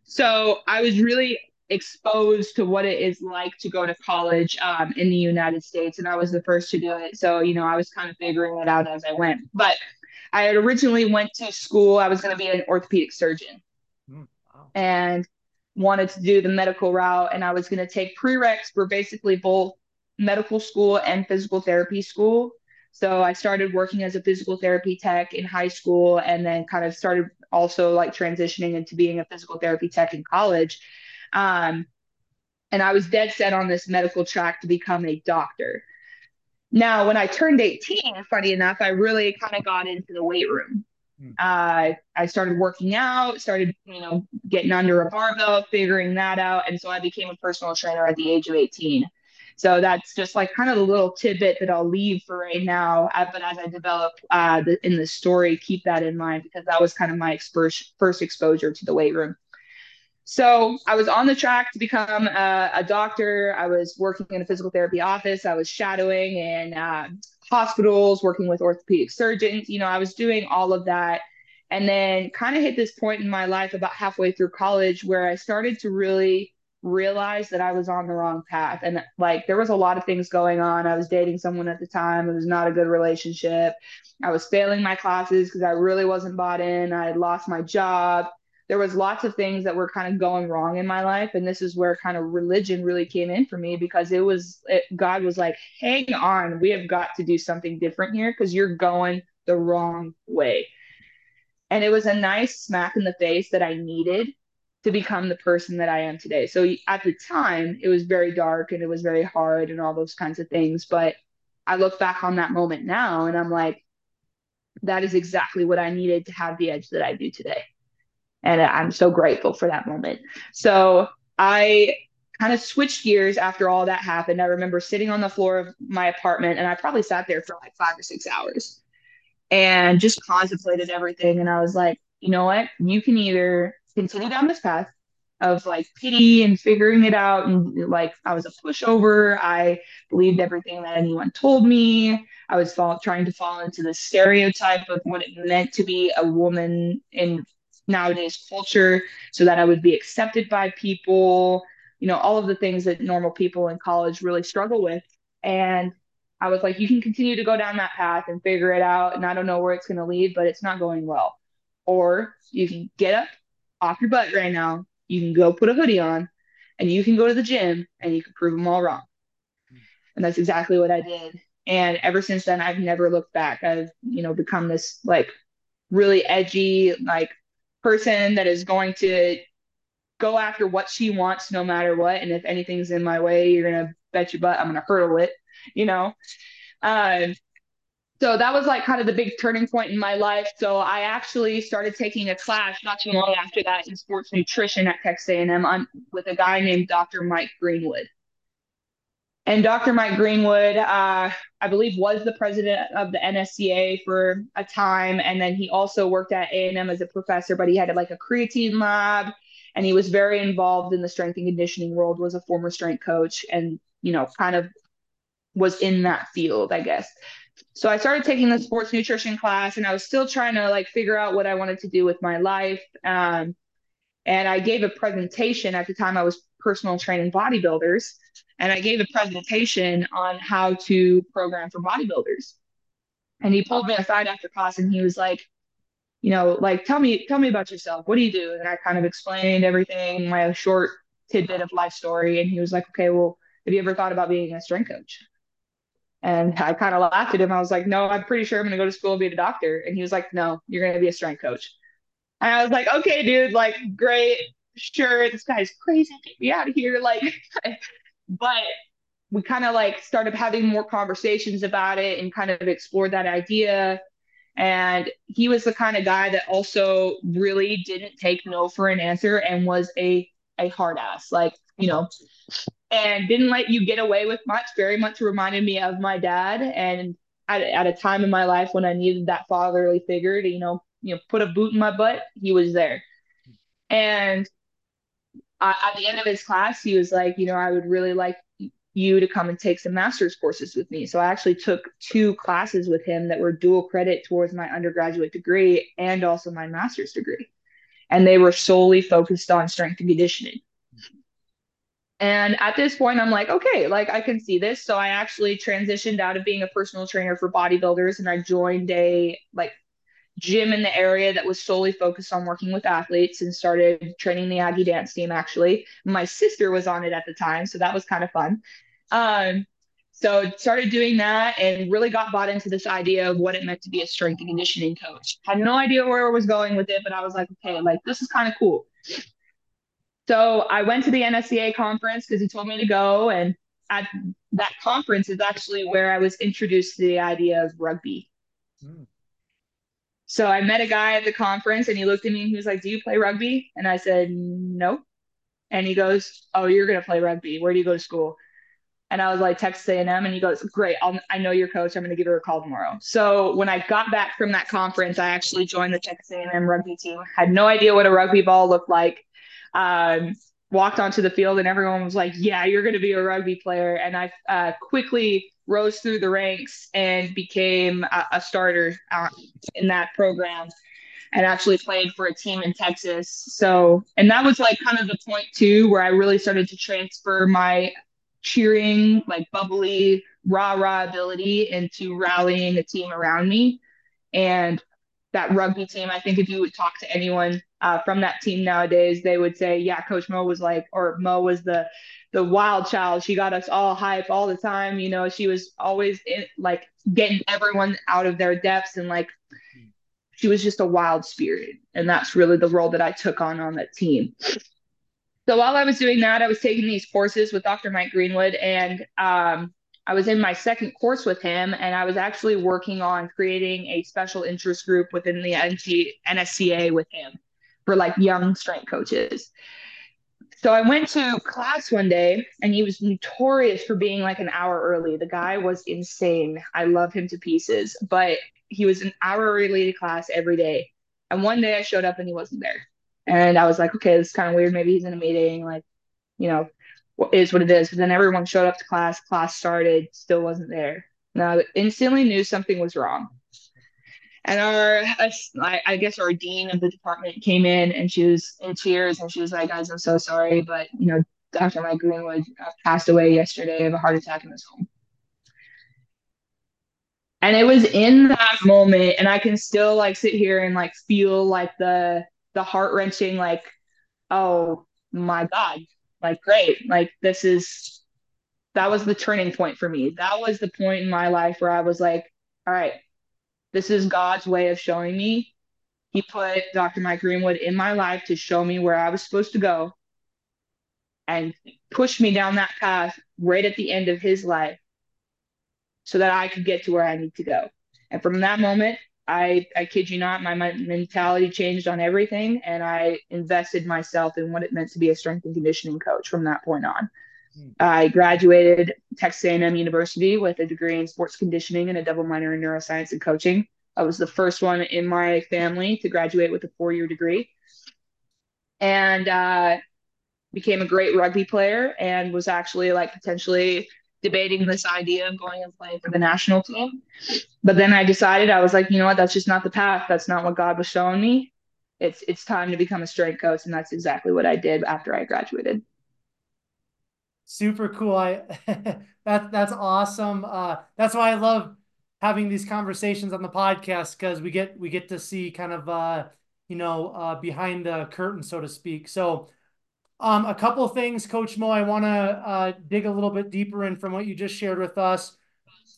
Speaker 2: So I was really exposed to what it is like to go to college um, in the United States, and I was the first to do it. So you know, I was kind of figuring it out as I went. But I had originally went to school. I was going to be an orthopedic surgeon, mm, wow. and wanted to do the medical route, and I was going to take prereqs for basically both medical school and physical therapy school. So I started working as a physical therapy tech in high school and then kind of started also like transitioning into being a physical therapy tech in college. Um, and I was dead set on this medical track to become a doctor. Now, when I turned 18, funny enough, I really kind of got into the weight room. Hmm. Uh, I started working out, started, you know, getting under a barbell, figuring that out. And so I became a personal trainer at the age of 18. So that's just like kind of the little tidbit that I'll leave for right now. Uh, but as I develop uh, the, in the story, keep that in mind because that was kind of my first, exposure to the weight room. So I was on the track to become a, a, doctor. I was working in a physical therapy office. I was shadowing in uh, hospitals, working with orthopedic surgeons. You know, I was doing all of that. And then kind of hit this point in my life about halfway through college where I started to really realized that I was on the wrong path. And like there was a lot of things going on. I was dating someone at the time. It was not a good relationship. I was failing my classes because I really wasn't bought in. I had lost my job. There was lots of things that were kind of going wrong in my life. And this is where kind of religion really came in for me because it was it, God was like, hang on, we have got to do something different here because you're going the wrong way. And it was a nice smack in the face that I needed to become the person that I am today. So at the time, it was very dark and it was very hard and all those kinds of things. But I look back on that moment now and I'm like, that is exactly what I needed to have the edge that I do today. And I'm so grateful for that moment. So I kind of switched gears after all that happened. I remember sitting on the floor of my apartment and I probably sat there for like five or six hours. and just contemplated everything. And I was like, you know what? You can either continue down this path of like pity and figuring it out. And like, I was a pushover. I believed everything that anyone told me. I was fall, trying to fall into the stereotype of what it meant to be a woman in nowadays culture so that I would be accepted by people, you know, all of the things that normal people in college really struggle with. And I was like, you can continue to go down that path and figure it out. And I don't know where it's going to lead, but it's not going well. Or you can get up off your butt right now. You can go put a hoodie on and you can go to the gym and you can prove them all wrong. And that's exactly what I did. And ever since then, I've never looked back. I've, you know, become this like really edgy, like person that is going to go after what she wants no matter what. And if anything's in my way, you're going to bet your butt I'm going to hurdle it, you know? Um, so that was like kind of the big turning point in my life. So I actually started taking a class not too long after that in sports nutrition at Texas A&M on, with a guy named Dr. Mike Greenwood. And Dr. Mike Greenwood, uh, I believe, was the president of the NSCA for a time, and then he also worked at A&M as a professor. But he had like a creatine lab, and he was very involved in the strength and conditioning world. Was a former strength coach, and you know, kind of was in that field, I guess. So I started taking the sports nutrition class, and I was still trying to like figure out what I wanted to do with my life. Um, and I gave a presentation at the time. I was personal training bodybuilders and I gave a presentation on how to program for bodybuilders. And he pulled me aside after class and he was like, you know, like tell me, tell me about yourself. What do you do? And I kind of explained everything, my short tidbit of life story. And he was like, okay, well, have you ever thought about being a strength coach? And I kind of laughed at him. I was like, no, I'm pretty sure I'm going to go to school and be a doctor. And he was like, no, you're going to be a strength coach. And I was like, okay, dude, like, great, sure, this guy's crazy. Get me out of here. Like, but we kind of like started having more conversations about it and kind of explored that idea and he was the kind of guy that also really didn't take no for an answer and was a a hard ass like you know and didn't let you get away with much very much reminded me of my dad and at, at a time in my life when i needed that fatherly figure to you know you know put a boot in my butt he was there and uh, at the end of his class, he was like, you know, I would really like you to come and take some master's courses with me. So I actually took two classes with him that were dual credit towards my undergraduate degree and also my master's degree. And they were solely focused on strength and conditioning. And at this point, I'm like, okay, like I can see this. So I actually transitioned out of being a personal trainer for bodybuilders and I joined a like gym in the area that was solely focused on working with athletes and started training the Aggie dance team actually. My sister was on it at the time, so that was kind of fun. Um, so started doing that and really got bought into this idea of what it meant to be a strength and conditioning coach. Had no idea where I was going with it, but I was like, okay, like this is kind of cool. So I went to the NSCA conference because he told me to go. And at that conference is actually where I was introduced to the idea of rugby. Mm. So I met a guy at the conference and he looked at me and he was like, Do you play rugby? And I said, No. And he goes, Oh, you're going to play rugby. Where do you go to school? And I was like, Texas A&M. And he goes, Great. I'll, I know your coach. I'm going to give her a call tomorrow. So when I got back from that conference, I actually joined the Texas A&M rugby team. Had no idea what a rugby ball looked like. Um, walked onto the field and everyone was like, Yeah, you're going to be a rugby player. And I uh, quickly rose through the ranks and became a, a starter uh, in that program and actually played for a team in Texas. So, and that was like kind of the point too where I really started to transfer my cheering, like bubbly, rah rah ability into rallying a team around me. And that rugby team, I think if you would talk to anyone uh, from that team nowadays, they would say, yeah, Coach Mo was like, or Mo was the the wild child. She got us all hype all the time. You know, she was always in, like getting everyone out of their depths and like she was just a wild spirit. And that's really the role that I took on on that team. So while I was doing that, I was taking these courses with Dr. Mike Greenwood and um, I was in my second course with him and I was actually working on creating a special interest group within the NT- NSCA with him for like young strength coaches. So I went to class one day and he was notorious for being like an hour early. The guy was insane. I love him to pieces. But he was an hour early to class every day. And one day I showed up and he wasn't there. And I was like, okay, this is kind of weird. Maybe he's in a meeting, like, you know, what is what it is. But then everyone showed up to class, class started, still wasn't there. Now I instantly knew something was wrong. And our, I guess our dean of the department came in and she was in tears and she was like, guys, I'm so sorry, but you know, Dr. Mike Greenwood uh, passed away yesterday of a heart attack in his home. And it was in that moment, and I can still like sit here and like feel like the the heart wrenching, like, oh my God, like great, like this is that was the turning point for me. That was the point in my life where I was like, all right, this is God's way of showing me. He put Dr. Mike Greenwood in my life to show me where I was supposed to go and push me down that path right at the end of his life so that I could get to where I need to go. And from that moment, I, I kid you not, my, mentality changed on everything. And I invested myself in what it meant to be a strength and conditioning coach from that point on. I graduated Texas A&M University with a degree in sports conditioning and a double minor in neuroscience and coaching. I was the first one in my family to graduate with a four-year degree, and uh, became a great rugby player. And was actually like potentially debating this idea of going and playing for the national team. But then I decided I was like, you know what, that's just not the path. That's not what God was showing me. It's it's time to become a strength coach, and that's exactly what I did after I graduated.
Speaker 1: Super cool. I that that's awesome. Uh, that's why I love having these conversations on the podcast because we get we get to see kind of uh, you know uh, behind the curtain, so to speak. So um, a couple things, Coach Mo, I want to uh, dig a little bit deeper in from what you just shared with us.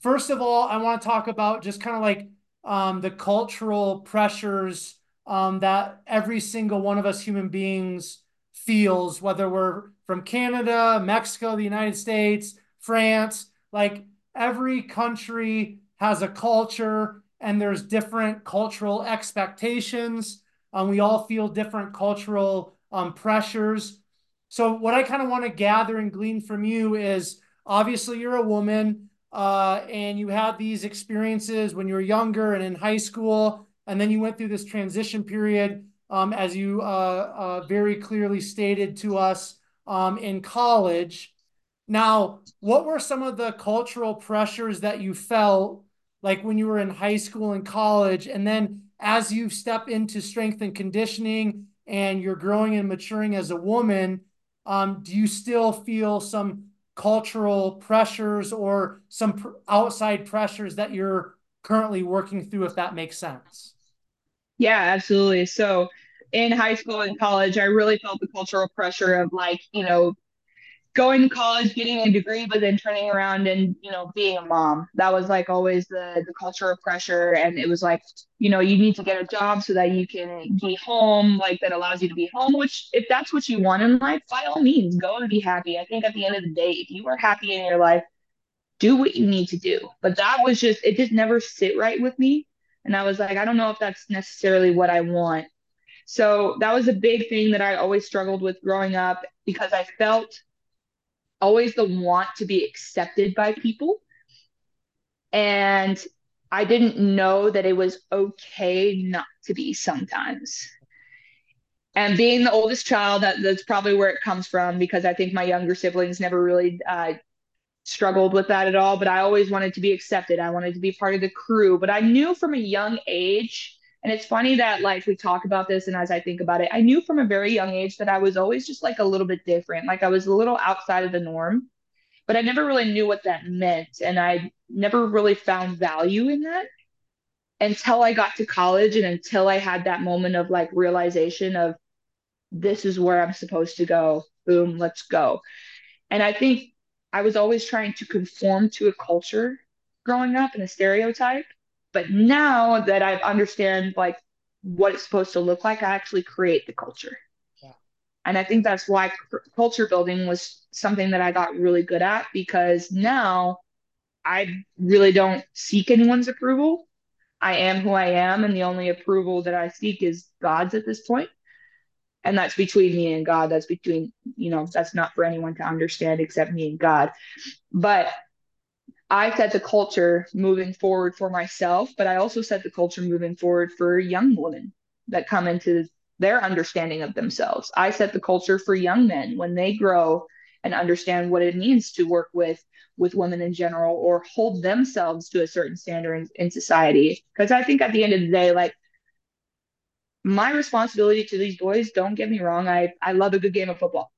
Speaker 1: First of all, I want to talk about just kind of like um, the cultural pressures um, that every single one of us human beings feels, whether we're from Canada, Mexico, the United States, France, like every country has a culture and there's different cultural expectations. Um, we all feel different cultural um, pressures. So what I kind of want to gather and glean from you is obviously you're a woman uh, and you had these experiences when you were younger and in high school, and then you went through this transition period, um, as you uh, uh, very clearly stated to us um, in college. Now, what were some of the cultural pressures that you felt like when you were in high school and college? And then as you step into strength and conditioning and you're growing and maturing as a woman, um, do you still feel some cultural pressures or some pr- outside pressures that you're currently working through, if that makes sense?
Speaker 2: Yeah, absolutely. So in high school and college, I really felt the cultural pressure of like, you know, going to college, getting a degree, but then turning around and you know being a mom. That was like always the the culture of pressure, and it was like you know you need to get a job so that you can be home, like that allows you to be home. Which if that's what you want in life, by all means, go and be happy. I think at the end of the day, if you are happy in your life, do what you need to do. But that was just it just never sit right with me, and I was like, I don't know if that's necessarily what I want. So that was a big thing that I always struggled with growing up because I felt always the want to be accepted by people. And I didn't know that it was okay not to be sometimes. And being the oldest child, that, that's probably where it comes from because I think my younger siblings never really uh, struggled with that at all. But I always wanted to be accepted. I wanted to be part of the crew. But I knew from a young age and it's funny that like we talk about this and as I think about it, I knew from a very young age that I was always just like a little bit different. Like I was a little outside of the norm, but I never really knew what that meant. And I never really found value in that until I got to college and until I had that moment of like realization of this is where I'm supposed to go. Boom, let's go. And I think I was always trying to conform to a culture growing up and a stereotype but now that I understand like what it's supposed to look like, I actually create the culture. Yeah. And I think that's why culture building was something that I got really good at because now I really don't seek anyone's approval. I am who I am, and the only approval that I seek is God's at this point. And that's between me and God. That's between, you know, that's not for anyone to understand except me and God. But I set the culture moving forward for myself, but I also set the culture moving forward for young women that come into their understanding of themselves. I set the culture for young men when they grow and understand what it means to work with with women in general or hold themselves to a certain standard in, in society. Because I think at the end of the day, like my responsibility to these boys, don't get me wrong, I, I love a good game of football.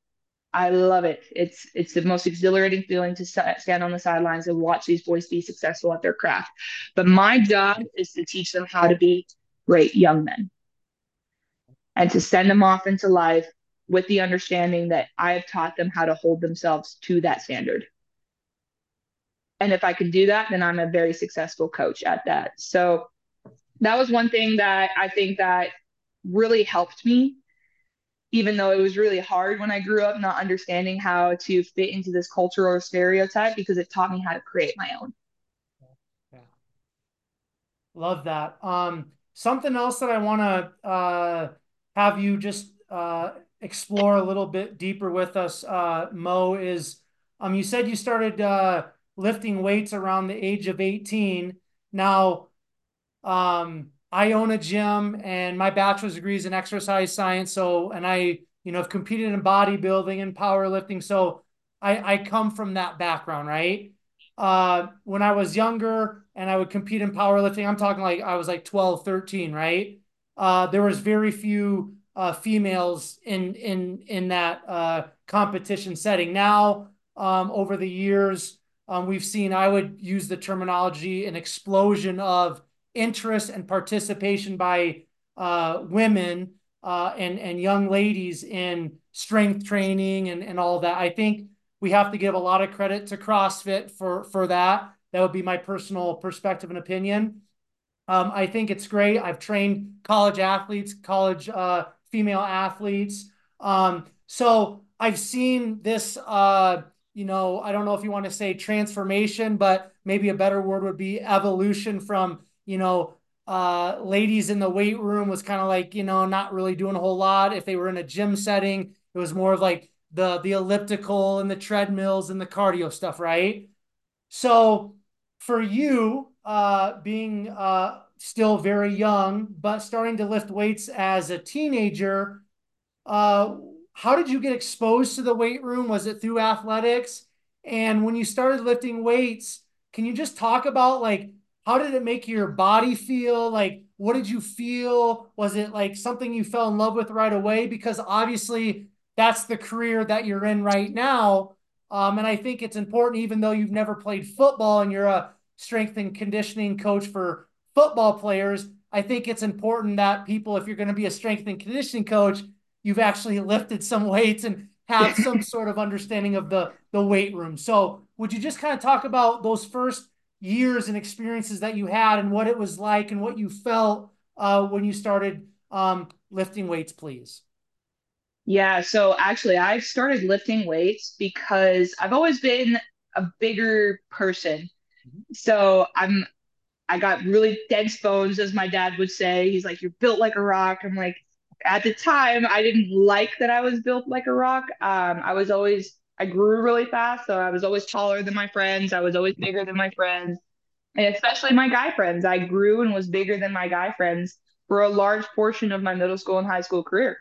Speaker 2: I love it. It's it's the most exhilarating feeling to stand on the sidelines and watch these boys be successful at their craft. But my job is to teach them how to be great young men and to send them off into life with the understanding that I have taught them how to hold themselves to that standard. And if I can do that, then I'm a very successful coach at that. So that was one thing that I think that really helped me even though it was really hard when I grew up not understanding how to fit into this culture or stereotype because it taught me how to create my own. Yeah.
Speaker 1: Love that. Um, something else that I want to uh, have you just uh, explore a little bit deeper with us, uh, Mo, is um, you said you started uh, lifting weights around the age of 18. Now, um, I own a gym and my bachelor's degree is in exercise science. So, and I, you know, have competed in bodybuilding and powerlifting. So I, I come from that background, right? Uh, when I was younger and I would compete in powerlifting, I'm talking like I was like 12, 13, right? Uh, there was very few uh, females in in in that uh, competition setting. Now, um, over the years, um, we've seen I would use the terminology an explosion of interest and participation by uh, women uh, and and young ladies in strength training and and all that. I think we have to give a lot of credit to CrossFit for for that. That would be my personal perspective and opinion. Um, I think it's great. I've trained college athletes, college uh, female athletes. Um, so I've seen this. Uh, you know, I don't know if you want to say transformation, but maybe a better word would be evolution from you know, uh, ladies in the weight room was kind of like, you know, not really doing a whole lot. If they were in a gym setting, it was more of like the the elliptical and the treadmills and the cardio stuff, right? So for you, uh, being uh, still very young, but starting to lift weights as a teenager, uh, how did you get exposed to the weight room? Was it through athletics? And when you started lifting weights, can you just talk about like how did it make your body feel? Like, what did you feel? Was it like something you fell in love with right away? Because obviously, that's the career that you're in right now. Um, and I think it's important, even though you've never played football and you're a strength and conditioning coach for football players, I think it's important that people, if you're going to be a strength and conditioning coach, you've actually lifted some weights and have some sort of understanding of the the weight room. So, would you just kind of talk about those first years and experiences that you had and what it was like and what you felt uh, when you started um, lifting weights, please.
Speaker 2: Yeah, so actually, I started lifting weights because I've always been a bigger person. Mm-hmm. So I'm, I got really dense bones, as my dad would say. He's like, "You're built like a rock." I'm like, at the time, I didn't like that I was built like a rock. Um, I was always I grew really fast, so I was always taller than my friends. I was always bigger than my friends, and especially my guy friends. I grew and was bigger than my guy friends for a large portion of my middle school and high school career.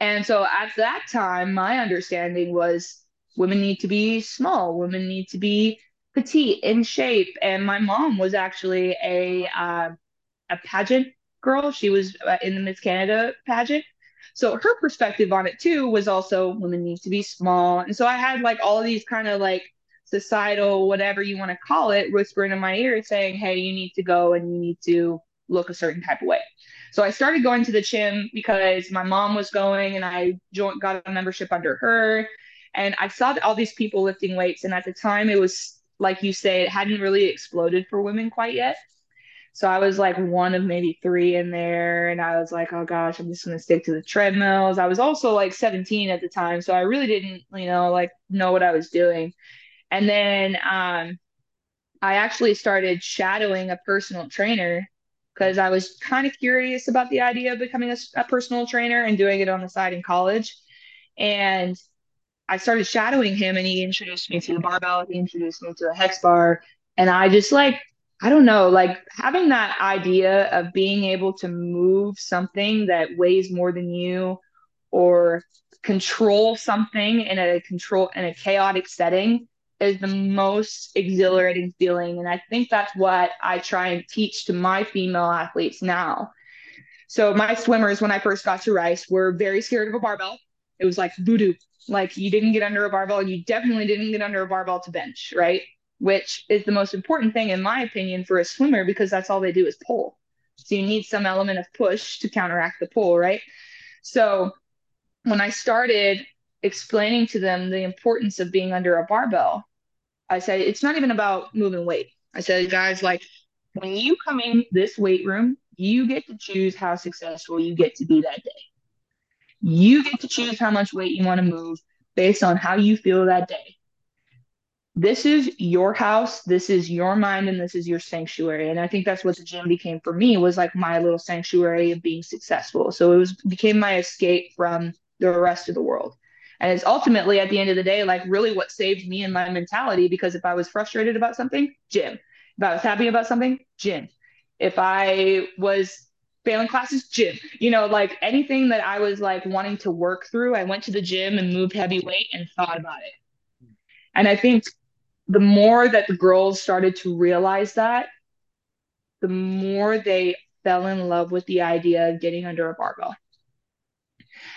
Speaker 2: And so at that time, my understanding was women need to be small, women need to be petite in shape. And my mom was actually a uh, a pageant girl. She was uh, in the Miss Canada pageant. So her perspective on it too was also women need to be small. And so I had like all these kind of like societal, whatever you want to call it, whispering in my ear saying, hey, you need to go and you need to look a certain type of way. So I started going to the gym because my mom was going and I joined, got a membership under her. And I saw all these people lifting weights. And at the time, it was like you say, it hadn't really exploded for women quite yet. So I was like one of maybe three in there. And I was like, oh gosh, I'm just going to stick to the treadmills. I was also like 17 at the time. So I really didn't, you know, like know what I was doing. And then um, I actually started shadowing a personal trainer because I was kind of curious about the idea of becoming a, a personal trainer and doing it on the side in college. And I started shadowing him and he introduced me to the barbell, he introduced me to a hex bar. And I just like, I don't know, like having that idea of being able to move something that weighs more than you or control something in a control in a chaotic setting is the most exhilarating feeling. And I think that's what I try and teach to my female athletes now. So my swimmers, when I first got to Rice, were very scared of a barbell. It was like voodoo. Like you didn't get under a barbell, you definitely didn't get under a barbell to bench, right? Which is the most important thing, in my opinion, for a swimmer because that's all they do is pull. So you need some element of push to counteract the pull, right? So when I started explaining to them the importance of being under a barbell, I said, it's not even about moving weight. I said, guys, like when you come in this weight room, you get to choose how successful you get to be that day. You get to choose how much weight you want to move based on how you feel that day. This is your house, this is your mind, and this is your sanctuary. And I think that's what the gym became for me was like my little sanctuary of being successful. So it was became my escape from the rest of the world. And it's ultimately at the end of the day, like really what saved me and my mentality. Because if I was frustrated about something, gym. If I was happy about something, gym. If I was failing classes, gym. You know, like anything that I was like wanting to work through, I went to the gym and moved heavy weight and thought about it. And I think the more that the girls started to realize that, the more they fell in love with the idea of getting under a barbell.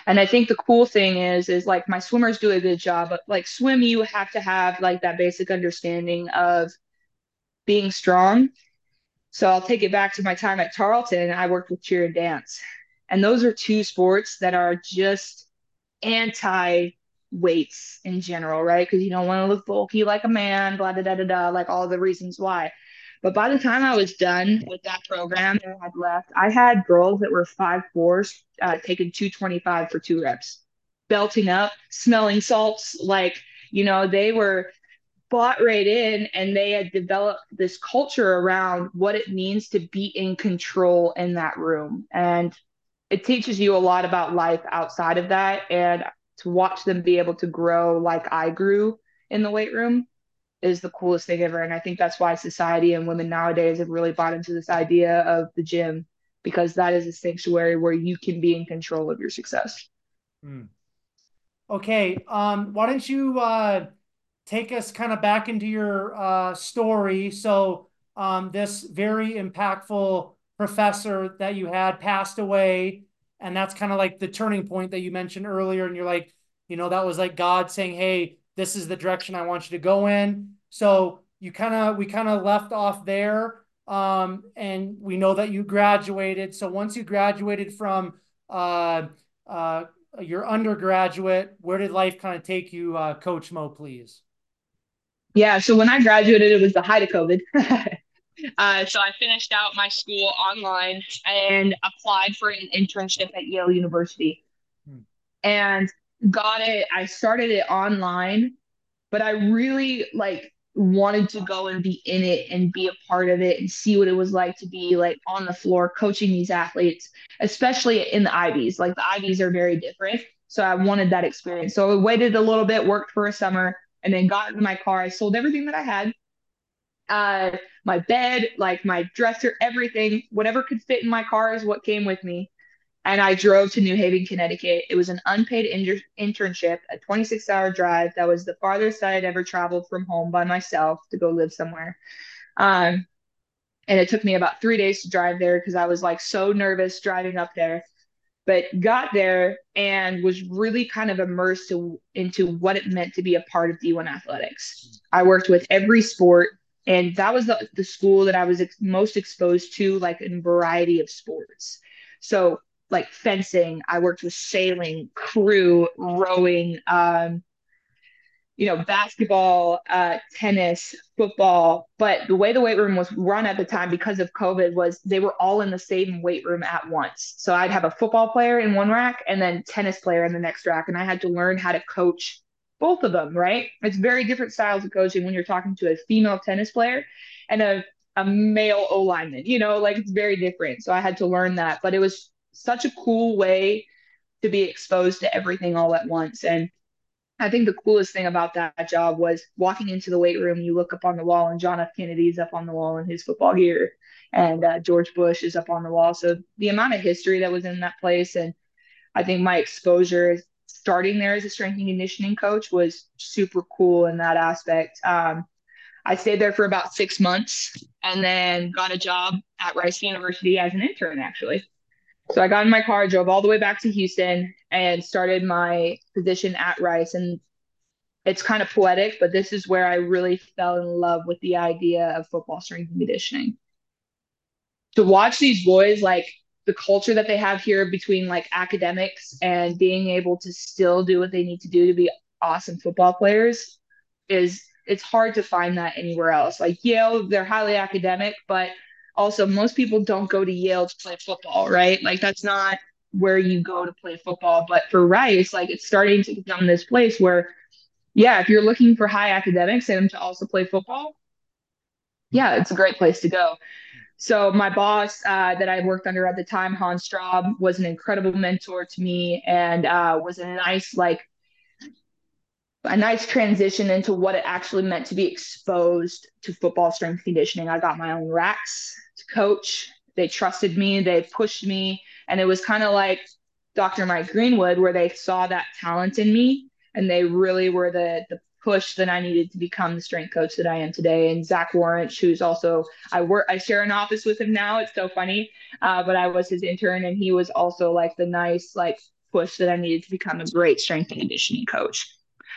Speaker 2: And I think the cool thing is, is like my swimmers do a good job. But like swim, you have to have like that basic understanding of being strong. So I'll take it back to my time at Tarleton. I worked with cheer and dance. And those are two sports that are just anti weights in general, right? Because you don't want to look bulky like a man, blah, da, da, da, da, like all the reasons why. But by the time I was done with that program I had left, I had girls that were five fours uh, taking 225 for two reps, belting up, smelling salts. Like, you know, they were bought right in and they had developed this culture around what it means to be in control in that room. And it teaches you a lot about life outside of that. And to watch them be able to grow like I grew in the weight room is the coolest thing ever. And I think that's why society and women nowadays have really bought into this idea of the gym because that is a sanctuary where you can be in control of your success. Hmm.
Speaker 1: Okay. Um, why don't you uh, take us kind of back into your uh, story? So, um, this very impactful professor that you had passed away, and that's kind of like the turning point that you mentioned earlier. And you're like, you know, that was like God saying, Hey, this is the direction I want you to go in. So you kind of we kind of left off there, um, and we know that you graduated. So once you graduated from uh, uh, your undergraduate, where did life kind of take you, uh, Coach Mo? Please.
Speaker 2: Yeah, so when I graduated, it was the height of COVID. Uh, so I finished out my school online and applied for an internship at Yale University. Hmm. And got it. I started it online, but I really like wanted to go and be in it and be a part of it and see what it was like to be like on the floor coaching these athletes, especially in the Ivies. Like the Ivies are very different. So I wanted that experience. So I waited a little bit, worked for a summer, and then got in my car. I sold everything that I had. Uh, my bed, like my dresser, everything, whatever could fit in my car is what came with me and I drove to New Haven, Connecticut. It was an unpaid inter- internship, a 26 hour drive. That was the farthest I'd ever traveled from home by myself to go live somewhere. Um, and it took me about three days to drive there because I was like so nervous driving up there. But got there and was really kind of immersed to, into what it meant to be a part of D1 athletics. I worked with every sport, and that was the, the school that I was ex- most exposed to, like in variety of sports. So like fencing. I worked with sailing, crew, rowing, um, you know, basketball, uh, tennis, football. But the way the weight room was run at the time because of COVID was they were all in the same weight room at once. So I'd have a football player in one rack and then tennis player in the next rack. And I had to learn how to coach both of them, right? It's very different styles of coaching when you're talking to a female tennis player and a, a male O lineman, you know, like it's very different. So I had to learn that. But it was such a cool way to be exposed to everything all at once. And I think the coolest thing about that job was walking into the weight room. You look up on the wall, and John F. Kennedy's up on the wall in his football gear, and uh, George Bush is up on the wall. So the amount of history that was in that place, and I think my exposure starting there as a strength and conditioning coach was super cool in that aspect. Um, I stayed there for about six months and then got a job at Rice University as an intern, actually. So I got in my car, drove all the way back to Houston, and started my position at Rice. And it's kind of poetic, but this is where I really fell in love with the idea of football strength and conditioning. To watch these boys, like the culture that they have here between like academics and being able to still do what they need to do to be awesome football players is it's hard to find that anywhere else. Like Yale, they're highly academic, but also most people don't go to Yale to play football, right? Like that's not where you go to play football. But for Rice, like it's starting to become this place where, yeah, if you're looking for high academics and to also play football, yeah, it's a great place to go. So my boss uh, that I worked under at the time, Hans Straub, was an incredible mentor to me and uh, was a nice like a nice transition into what it actually meant to be exposed to football strength conditioning. I got my own racks to coach. They trusted me, they pushed me, and it was kind of like Dr. Mike Greenwood, where they saw that talent in me and they really were the the push that I needed to become the strength coach that I am today. And Zach Warrant, who's also I work I share an office with him now. It's so funny, uh, but I was his intern, and he was also like the nice like push that I needed to become a great strength and conditioning coach.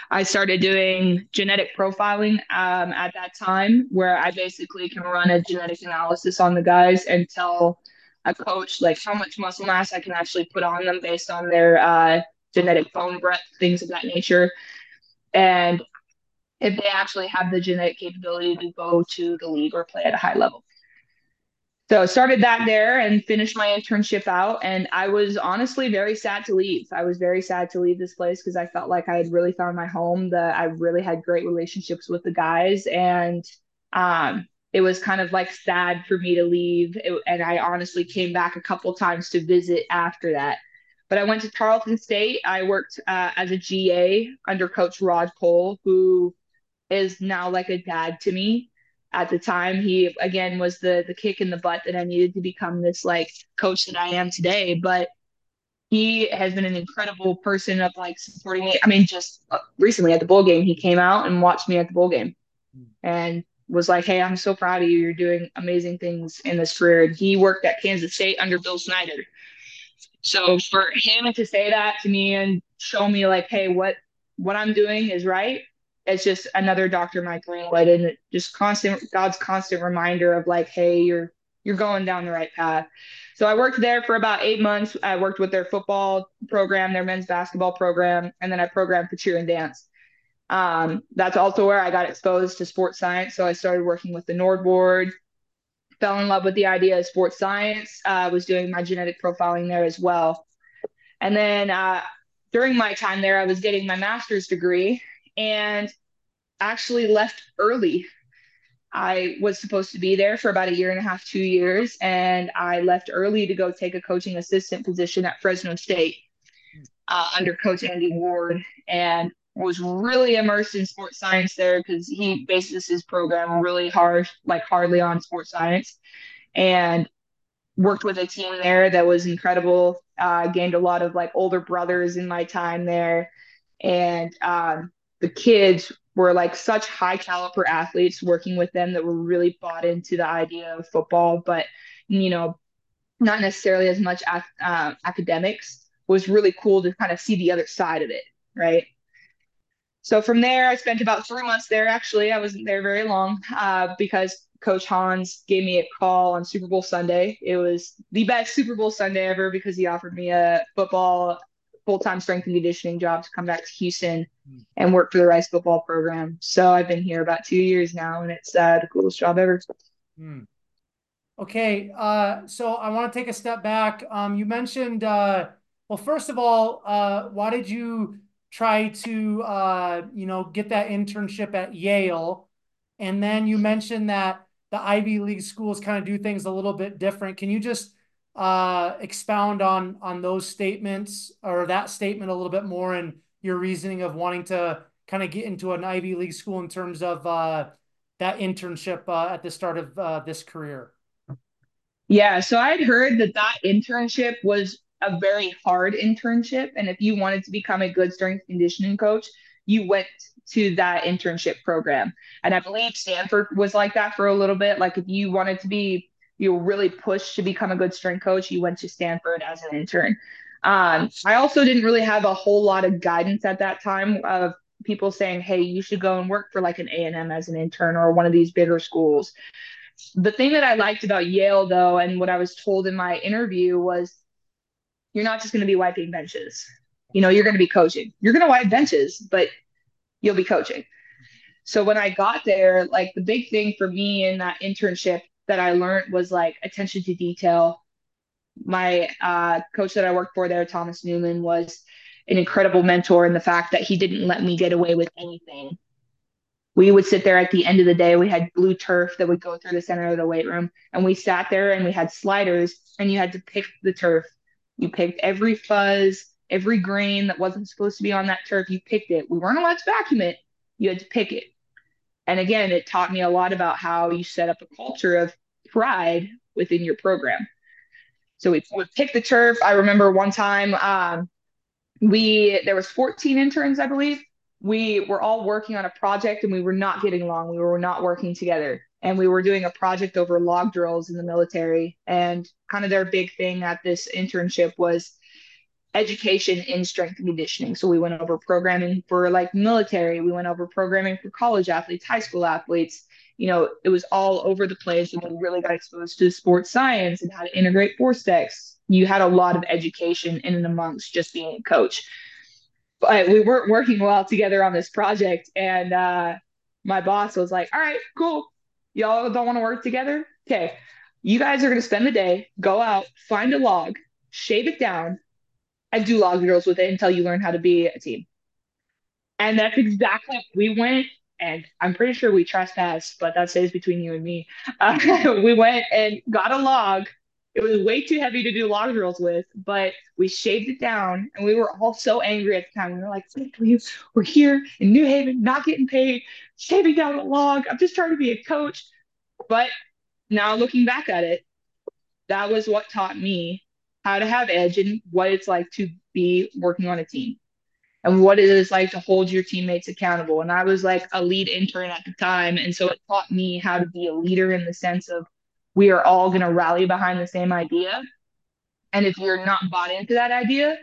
Speaker 2: I started doing genetic profiling um, at that time, where I basically can run a genetic analysis on the guys and tell a coach like how much muscle mass I can actually put on them based on their uh, genetic bone breadth, things of that nature. And if they actually have the genetic capability to go to the league or play at a high level. So started that there and finished my internship out. And I was honestly very sad to leave. I was very sad to leave this place because I felt like I had really found my home. That I really had great relationships with the guys, and um, it was kind of like sad for me to leave. It, and I honestly came back a couple times to visit after that. But I went to Tarleton State. I worked uh, as a GA under Coach Rod Cole, who is now like a dad to me. At the time, he again was the the kick in the butt that I needed to become this like coach that I am today. But he has been an incredible person of like supporting me. I mean, just uh, recently at the bowl game, he came out and watched me at the bowl game, and was like, "Hey, I'm so proud of you. You're doing amazing things in this career." And he worked at Kansas State under Bill Snyder. So for him to say that to me and show me like, "Hey, what what I'm doing is right," it's just another Dr. Mike Greenwood and just constant God's constant reminder of like, hey, you're you're going down the right path. So I worked there for about eight months. I worked with their football program, their men's basketball program, and then I programmed for cheer and dance. Um, that's also where I got exposed to sports science. So I started working with the NordBord, fell in love with the idea of sports science. I uh, was doing my genetic profiling there as well. And then uh, during my time there, I was getting my master's degree and actually left early. I was supposed to be there for about a year and a half, two years, and I left early to go take a coaching assistant position at Fresno State uh, under Coach Andy Ward, and was really immersed in sports science there because he bases his program really hard, like hardly on sports science, and worked with a team there that was incredible. Uh, gained a lot of like older brothers in my time there, and um, the kids were like such high caliber athletes working with them that were really bought into the idea of football, but you know, not necessarily as much uh, academics was really cool to kind of see the other side of it, right? So from there, I spent about three months there. Actually, I wasn't there very long uh, because Coach Hans gave me a call on Super Bowl Sunday. It was the best Super Bowl Sunday ever because he offered me a football full time strength and conditioning job to come back to Houston and work for the Rice football program. So I've been here about two years now, and it's uh, the coolest job ever. Mm.
Speaker 1: Okay, uh, so I want to take a step back. Um, you mentioned, uh, well, first of all, uh, why did you try to, uh, you know, get that internship at Yale? And then you mentioned that the Ivy League schools kind of do things a little bit different. Can you just uh, expound on on those statements or that statement a little bit more and your reasoning of wanting to kind of get into an Ivy League school in terms of uh, that internship uh, at the start of uh, this career?
Speaker 2: Yeah, so I'd heard that that internship was a very hard internship. And if you wanted to become a good strength conditioning coach, you went to that internship program. And I believe Stanford was like that for a little bit. Like if you wanted to be, you were really pushed to become a good strength coach, you went to Stanford as an intern. Um, I also didn't really have a whole lot of guidance at that time of people saying, "Hey, you should go and work for like an A and M as an intern or one of these bigger schools." The thing that I liked about Yale, though, and what I was told in my interview was, you're not just going to be wiping benches. You know, you're going to be coaching. You're going to wipe benches, but you'll be coaching. So when I got there, like the big thing for me in that internship that I learned was like attention to detail. My uh, coach that I worked for there, Thomas Newman, was an incredible mentor in the fact that he didn't let me get away with anything. We would sit there at the end of the day. We had blue turf that would go through the center of the weight room, and we sat there and we had sliders, and you had to pick the turf. You picked every fuzz, every grain that wasn't supposed to be on that turf. You picked it. We weren't allowed to vacuum it. You had to pick it. And again, it taught me a lot about how you set up a culture of pride within your program. So we would pick the turf. I remember one time um, we there was 14 interns, I believe. We were all working on a project and we were not getting along. We were not working together. And we were doing a project over log drills in the military. And kind of their big thing at this internship was education in strength and conditioning. So we went over programming for like military, we went over programming for college athletes, high school athletes. You know, it was all over the place. And we really got exposed to sports science and how to integrate ForceDecks. You had a lot of education in and amongst just being a coach. But we weren't working well together on this project. And uh, my boss was like, all right, cool. Y'all don't want to work together? Okay. You guys are going to spend the day, go out, find a log, shave it down, and do log drills with it until you learn how to be a team. And that's exactly what we went and I'm pretty sure we trespassed, but that stays between you and me. Uh, we went and got a log. It was way too heavy to do log drills with, but we shaved it down, and we were all so angry at the time. We were like, we, "We're here in New Haven, not getting paid, shaving down a log. I'm just trying to be a coach." But now looking back at it, that was what taught me how to have edge and what it's like to be working on a team and what it is like to hold your teammates accountable. And I was like a lead intern at the time. And so it taught me how to be a leader in the sense of we are all going to rally behind the same idea. And if you're not bought into that idea,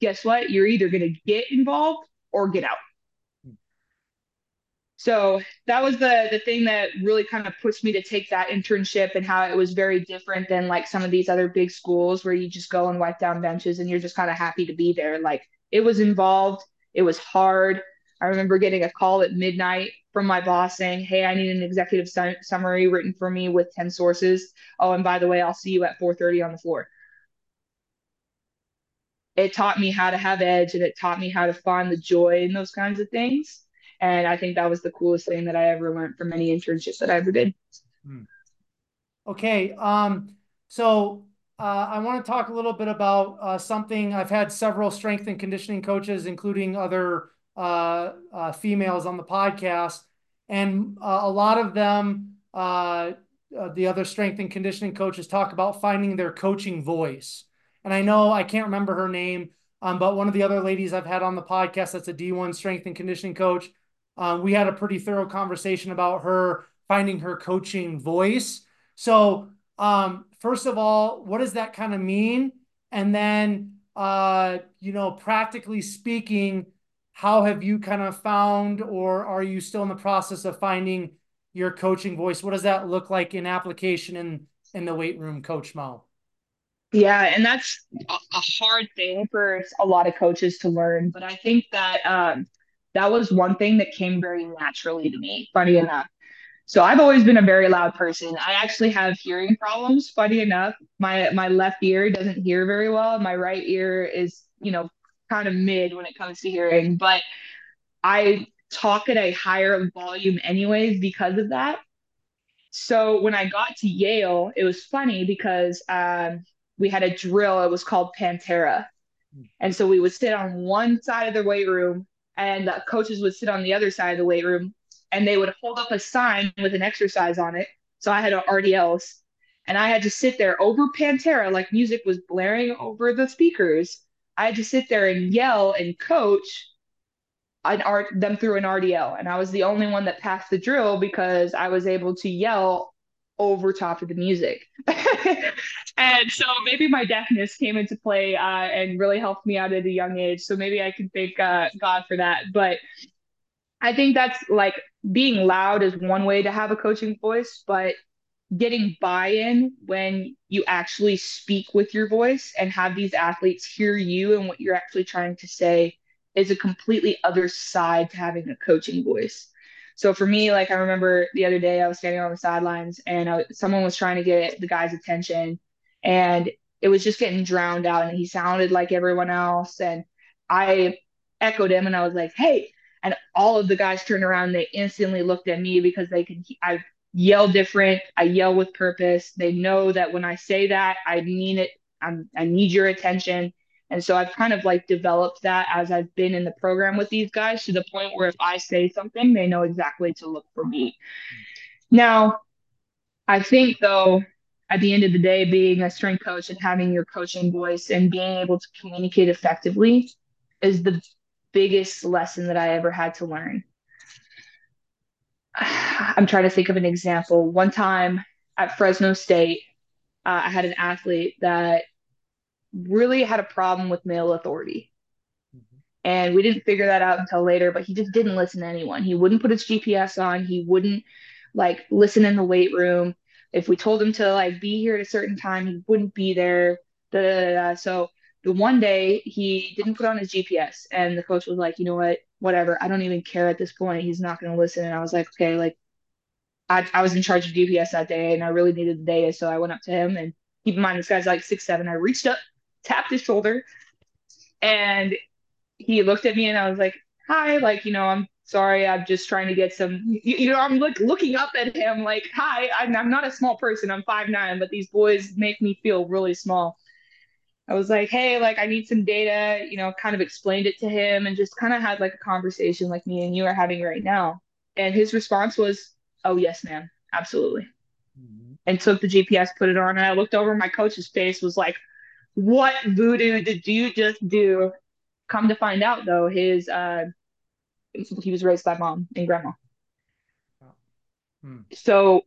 Speaker 2: guess what? You're either going to get involved or get out. So that was the the thing that really kind of pushed me to take that internship and how it was very different than like some of these other big schools where you just go and wipe down benches and you're just kind of happy to be there. Like it was involved, it was hard. I remember getting a call at midnight from my boss saying, "Hey, I need an executive su- summary written for me with 10 sources. Oh, and by the way, I'll see you at 4:30 on the floor." It taught me how to have edge and it taught me how to find the joy in those kinds of things and I think that was the coolest thing that I ever learned from any internships that I ever did. Hmm.
Speaker 1: Okay. Um, so uh, I want to talk a little bit about uh, something. I've had several strength and conditioning coaches, including other uh, uh females on the podcast, and uh, a lot of them, uh, the other strength and conditioning coaches, talk about finding their coaching voice. And I know I can't remember her name, um, but one of the other ladies I've had on the podcast that's a D1 strength and conditioning coach um, we had a pretty thorough conversation about her finding her coaching voice. So, um, first of all, what does that kind of mean? And then, uh, you know, practically speaking, how have you kind of found, or are you still in the process of finding your coaching voice? What does that look like in application in in the weight room, Coach Mo?
Speaker 2: Yeah, and that's a hard thing for a lot of coaches to learn. But I think that um, that was one thing that came very naturally to me, funny enough. So I've always been a very loud person. I actually have hearing problems, funny enough. My my left ear doesn't hear very well. My right ear is, you know, kind of mid when it comes to hearing, but I talk at a higher volume anyways because of that. So when I got to Yale, it was funny because um, we had a drill. It was called Pantera, And so we would sit on one side of the weight room and the coaches would sit on the other side of the weight room and they would hold up a sign with an exercise on it. So I had an RDLs and I had to sit there over Pantera, like music was blaring over the speakers. I had to sit there and yell and coach an art them through an RDL. And I was the only one that passed the drill because I was able to yell over top of the music. and so maybe my deafness came into play uh, and really helped me out at a young age. So maybe I can thank uh, God for that. But I think that's like being loud is one way to have a coaching voice, but getting buy-in when you actually speak with your voice and have these athletes hear you and what you're actually trying to say is a completely other side to having a coaching voice. So for me, like I remember the other day, I was standing on the sidelines and I, someone was trying to get the guy's attention, and it was just getting drowned out, and he sounded like everyone else. And I echoed him, and I was like, "Hey!" And all of the guys turned around, and they instantly looked at me because they could. I yell different. I yell with purpose. They know that when I say that, I mean it. I'm, I need your attention. And so I've kind of like developed that as I've been in the program with these guys to the point where if I say something, they know exactly to look for me. Now, I think though, at the end of the day, being a strength coach and having your coaching voice and being able to communicate effectively is the biggest lesson that I ever had to learn. I'm trying to think of an example. One time at Fresno State, uh, I had an athlete that really had a problem with male authority. Mm-hmm. And we didn't figure that out until later, but he just didn't listen to anyone. He wouldn't put his GPS on. He wouldn't like listen in the weight room. If we told him to like be here at a certain time, he wouldn't be there. Da, da, da, So the one day he didn't put on his GPS and the coach was like, you know what, whatever. I don't even care at this point. He's not going to listen. And I was like, okay, like I, I was in charge of GPS that day and I really needed the data. So I went up to him and keep in mind, this guy's like six, seven. I reached up tapped his shoulder and he looked at me and I was like, hi, like, you know, I'm sorry. I'm just trying to get some, you, you know, I'm like looking up at him like, hi, I'm, I'm not a small person. I'm five nine, but these boys make me feel really small. I was like, hey, like, I need some data, you know, kind of explained it to him and just kind of had like a conversation like me and you are having right now. And his response was, oh, yes, ma'am, absolutely. Mm-hmm. And took the GPS, put it on, and I looked over my coach's face, was like, what voodoo did you just do? Come to find out, though, his uh, he was raised by mom and grandma. Hmm. So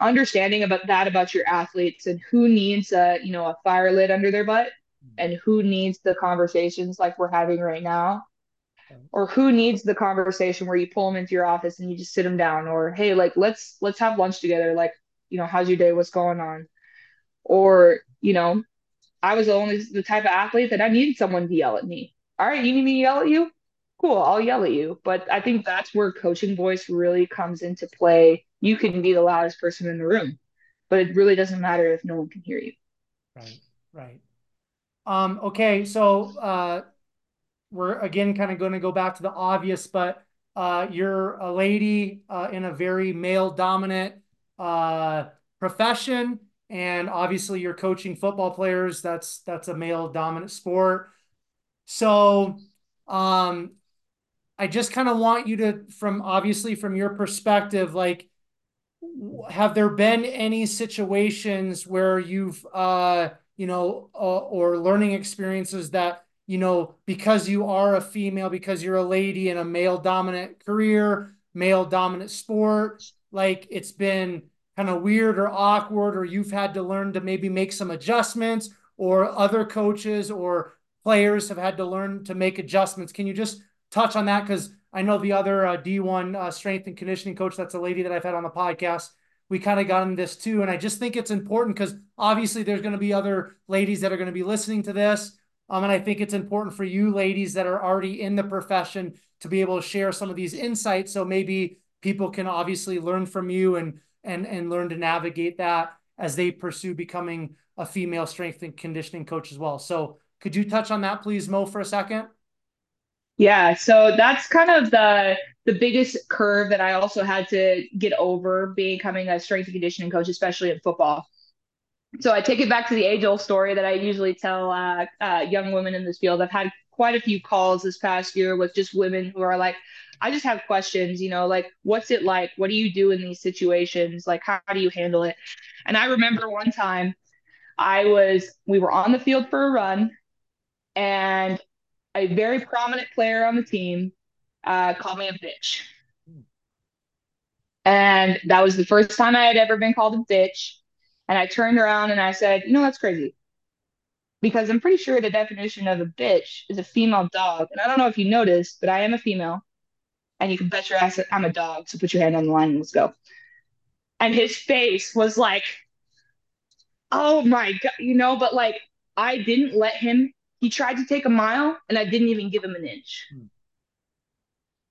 Speaker 2: understanding about that about your athletes and who needs a you know a fire lit under their butt hmm. and who needs the conversations like we're having right now or who needs the conversation where you pull them into your office and you just sit them down or hey like let's let's have lunch together like you know how's your day what's going on or you know I was the only the type of athlete that I needed someone to yell at me. All right, you need me to yell at you? Cool, I'll yell at you. But I think that's where coaching voice really comes into play. You can be the loudest person in the room, but it really doesn't matter if no one can hear you.
Speaker 1: Right, right. Um, okay, so uh, we're again kind of going to go back to the obvious, but uh, you're a lady uh, in a very male dominant uh, profession and obviously you're coaching football players. That's that's a male dominant sport. So um i just kind of want you to from obviously from your perspective like have there been any situations where you've uh you know uh, or learning experiences that you know because you are a female because you're a lady in a male dominant career male dominant sport like it's been kind of weird or awkward, or you've had to learn to maybe make some adjustments, or other coaches or players have had to learn to make adjustments. Can you just touch on that? Because I know the other uh, D1 uh, strength and conditioning coach, that's a lady that I've had on the podcast. We kind of got in this too. And I just think it's important because obviously there's going to be other ladies that are going to be listening to this. Um, and I think it's important for you ladies that are already in the profession to be able to share some of these insights. So maybe people can obviously learn from you and and and learn to navigate that as they pursue becoming a female strength and conditioning coach as well. So could you touch on that please Mo for a second?
Speaker 2: Yeah, so that's kind of the the biggest curve that I also had to get over becoming a strength and conditioning coach, especially in football. So I take it back to the age old story that I usually tell uh, uh, young women in this field. I've had quite a few calls this past year with just women who are like, I just have questions, you know, like, what's it like? What do you do in these situations? Like, how do you handle it? And I remember one time I was, we were on the field for a run, and a very prominent player on the team uh, called me a bitch. And that was the first time I had ever been called a bitch. And I turned around and I said, you know, that's crazy. Because I'm pretty sure the definition of a bitch is a female dog. And I don't know if you noticed, but I am a female. And you can bet your ass that I'm a dog. So put your hand on the line and let's go. And his face was like, oh my God, you know, but like I didn't let him. He tried to take a mile and I didn't even give him an inch. Hmm.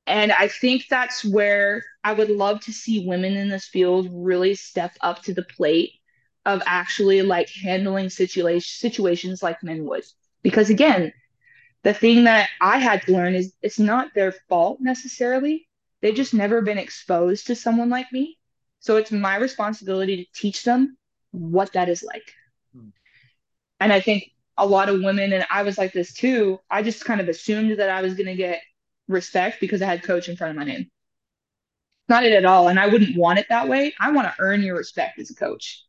Speaker 2: And I think that's where I would love to see women in this field really step up to the plate of actually like handling situation situations like men would. Because again, the thing that I had to learn is it's not their fault necessarily. They've just never been exposed to someone like me. So it's my responsibility to teach them what that is like. Hmm. And I think a lot of women, and I was like this too, I just kind of assumed that I was going to get respect because I had coach in front of my name. Not it at all. And I wouldn't want it that way. I want to earn your respect as a coach.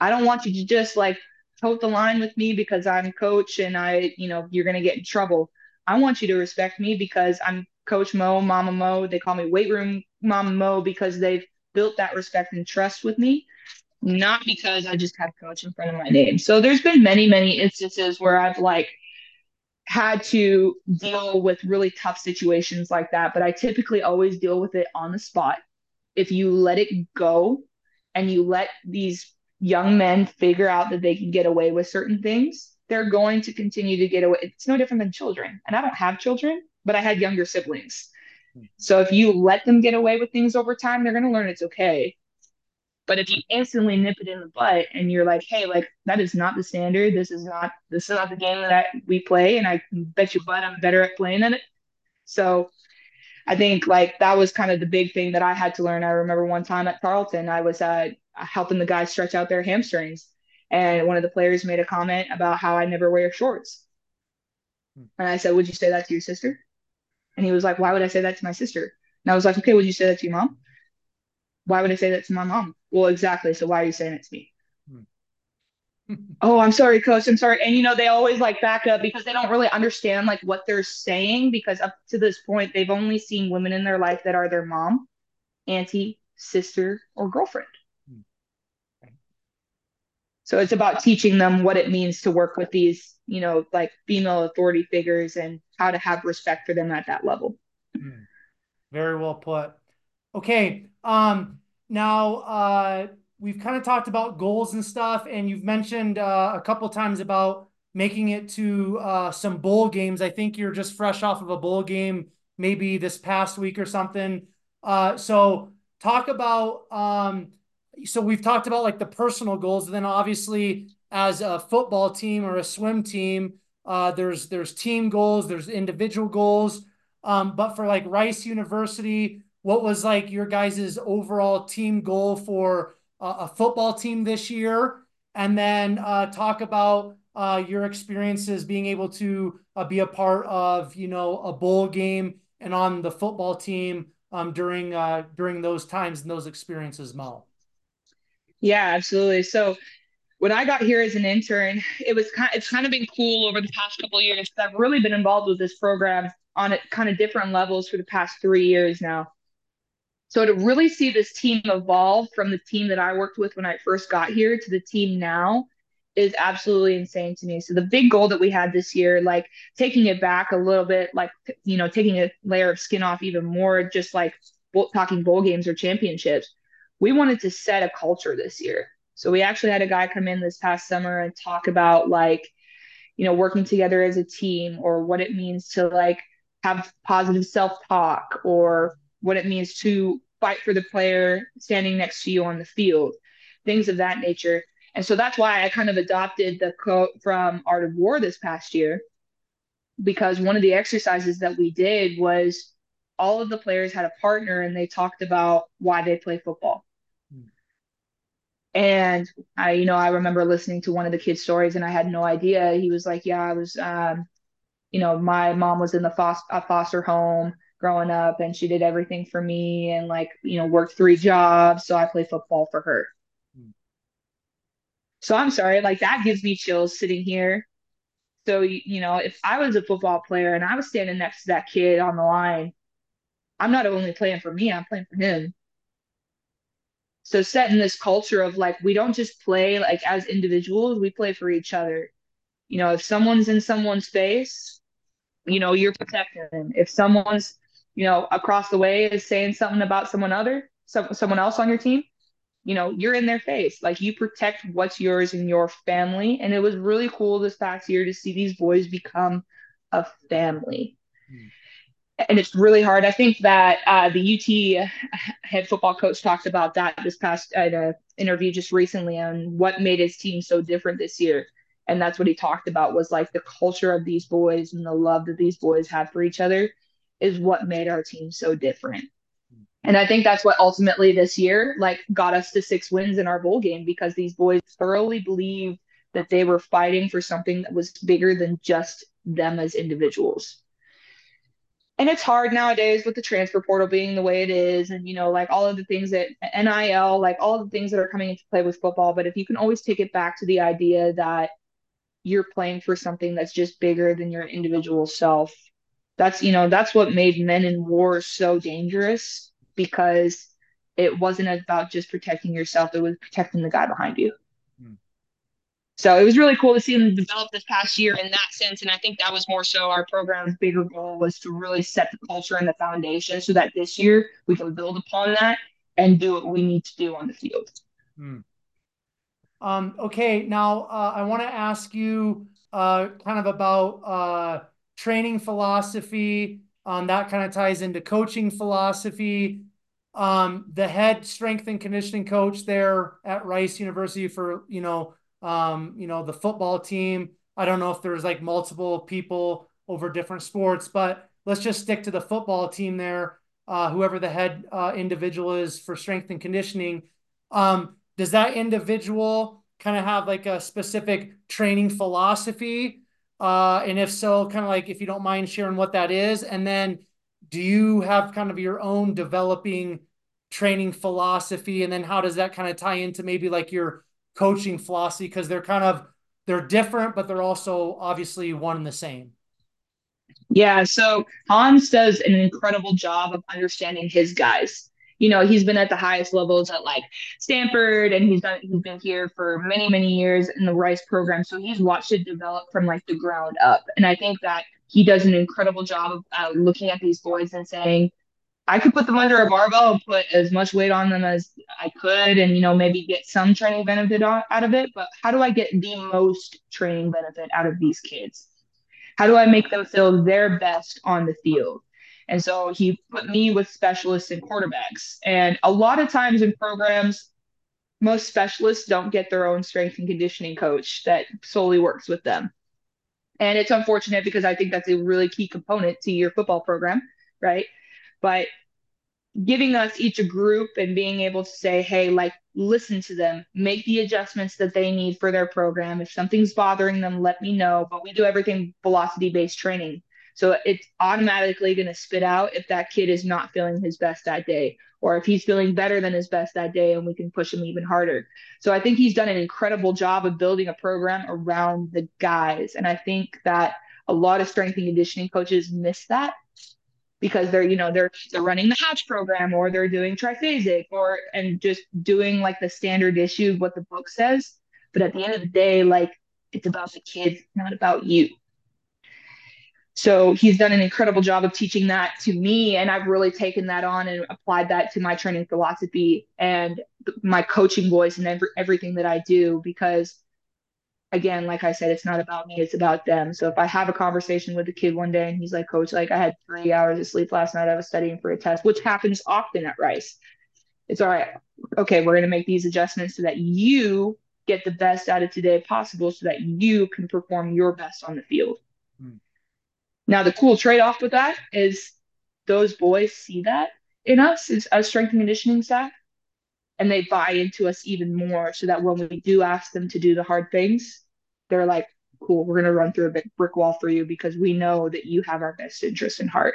Speaker 2: I don't want you to just like tote the line with me because I'm coach and I, you know, you're going to get in trouble. I want you to respect me because I'm Coach Mo, Mama Mo. They call me weight room Mama Mo because they've built that respect and trust with me, not because I just have coach in front of my name. So there's been many, many instances where I've like had to deal with really tough situations like that, but I typically always deal with it on the spot. If you let it go and you let these young men figure out that they can get away with certain things, they're going to continue to get away. It's no different than children. And I don't have children, but I had younger siblings. Hmm. So if you let them get away with things over time, they're going to learn it's okay. But if you instantly nip it in the butt and you're like, hey, like that is not the standard. This is not this is not the game that we play, and I bet you butt I'm better at playing than it. So I think like that was kind of the big thing that I had to learn. I remember one time at Tarleton, I was uh, helping the guys stretch out their hamstrings, and one of the players made a comment about how I never wear shorts. Hmm. And I said, Would you say that to your sister? And he was like, Why would I say that to my sister? And I was like, Okay, would you say that to your mom? Why would I say that to my mom? Well, exactly. So why are you saying it to me? Oh, I'm sorry, coach. I'm sorry. And you know, they always like back up because they don't really understand like what they're saying because up to this point, they've only seen women in their life that are their mom, auntie, sister, or girlfriend. So it's about teaching them what it means to work with these, you know, like female authority figures and how to have respect for them at that level. Hmm.
Speaker 1: Very well put. Okay. Um, now, uh, we've kind of talked about goals and stuff, and you've mentioned uh, a couple times about making it to uh, some bowl games. I think you're just fresh off of a bowl game, maybe this past week or something. Uh, so, talk about. Um, so we've talked about like the personal goals, and then obviously as a football team or a swim team, uh, there's there's team goals, there's individual goals. Um, but for like Rice University, what was like your guys' overall team goal for a football team this year, and then uh, talk about uh, your experiences being able to uh, be a part of you know a bowl game and on the football team um, during during those times and those experiences, Mel.
Speaker 2: Yeah, absolutely. So when I got here as an intern, it was kind. Of, it's kind of been cool over the past couple years. I've really been involved with this program on a, kind of different levels for the past three years now. So to really see this team evolve from the team that I worked with when I first got here to the team now is absolutely insane to me. So the big goal that we had this year, like taking it back a little bit, like you know, taking a layer of skin off even more, just like talking bowl games or championships. We wanted to set a culture this year. So we actually had a guy come in this past summer and talk about like, you know, working together as a team or what it means to like have positive self-talk or what it means to fight for the player standing next to you on the field, things of that nature. And so that's why I kind of adopted the quote from Art of War this past year, because one of the exercises that we did was all of the players had a partner and they talked about why they play football. And I, you know, I remember listening to one of the kids' stories and I had no idea. He was like, Yeah, I was, um, you know, my mom was in the foster, foster home growing up and she did everything for me and like, you know, worked three jobs. So I play football for her. Hmm. So I'm sorry, like that gives me chills sitting here. So, you know, if I was a football player and I was standing next to that kid on the line, I'm not only playing for me, I'm playing for him. So setting this culture of like we don't just play like as individuals, we play for each other. You know, if someone's in someone's face, you know, you're protecting them. If someone's, you know, across the way is saying something about someone other, some, someone else on your team, you know, you're in their face. Like you protect what's yours and your family. And it was really cool this past year to see these boys become a family. And it's really hard. I think that uh, the UT head football coach talked about that this past uh, interview just recently on what made his team so different this year. And that's what he talked about was like the culture of these boys and the love that these boys had for each other is what made our team so different. And I think that's what ultimately this year like got us to six wins in our bowl game because these boys thoroughly believed that they were fighting for something that was bigger than just them as individuals and it's hard nowadays with the transfer portal being the way it is and you know like all of the things that NIL like all the things that are coming into play with football but if you can always take it back to the idea that you're playing for something that's just bigger than your individual self that's you know that's what made men in war so dangerous because it wasn't about just protecting yourself it was protecting the guy behind you so it was really cool to see them develop this past year in that sense. And I think that was more so our program's bigger goal was to really set the culture and the foundation so that this year we can build upon that and do what we need to do on the field. Hmm.
Speaker 1: Um, okay, now uh, I want to ask you uh, kind of about uh, training philosophy. Um, that kind of ties into coaching philosophy. Um, the head strength and conditioning coach there at Rice University for you know um, you know, the football team. I don't know if there's like multiple people over different sports, but let's just stick to the football team there. Uh, whoever the head uh, individual is for strength and conditioning, um, does that individual kind of have like a specific training philosophy? Uh, and if so, kind of like if you don't mind sharing what that is, and then do you have kind of your own developing training philosophy, and then how does that kind of tie into maybe like your coaching philosophy because they're kind of they're different, but they're also obviously one and the same.
Speaker 2: Yeah, so Hans does an incredible job of understanding his guys. You know, he's been at the highest levels at like Stanford and he's done he's been here for many, many years in the Rice program. So he's watched it develop from like the ground up. And I think that he does an incredible job of uh, looking at these boys and saying, I could put them under a barbell and put as much weight on them as I could and, you know, maybe get some training benefit out of it. But how do I get the most training benefit out of these kids? How do I make them feel their best on the field? And so he put me with specialists and quarterbacks. And a lot of times in programs, most specialists don't get their own strength and conditioning coach that solely works with them. And it's unfortunate because I think that's a really key component to your football program, right? but giving us each a group and being able to say, hey, like, listen to them, make the adjustments that they need for their program. If something's bothering them, let me know. But we do everything velocity based training. So it's automatically going to spit out if that kid is not feeling his best that day, or if he's feeling better than his best that day, and we can push him even harder. So I think he's done an incredible job of building a program around the guys. And I think that a lot of strength and conditioning coaches miss that because they're you know they're they're running the hatch program or they're doing triphasic or and just doing like the standard issue of what the book says but at the end of the day like it's about the kids not about you so he's done an incredible job of teaching that to me and i've really taken that on and applied that to my training philosophy and my coaching voice and every, everything that i do because again, like I said, it's not about me, it's about them. So if I have a conversation with a kid one day and he's like, Coach, like I had three hours of sleep last night, I was studying for a test, which happens often at Rice. It's all right. Okay, we're going to make these adjustments so that you get the best out of today possible so that you can perform your best on the field. Hmm. Now, the cool trade off with that is those boys see that in us as, as strength and conditioning staff and they buy into us even more so that when we do ask them to do the hard things, they're like, cool, we're going to run through a brick wall for you because we know that you have our best interest in heart.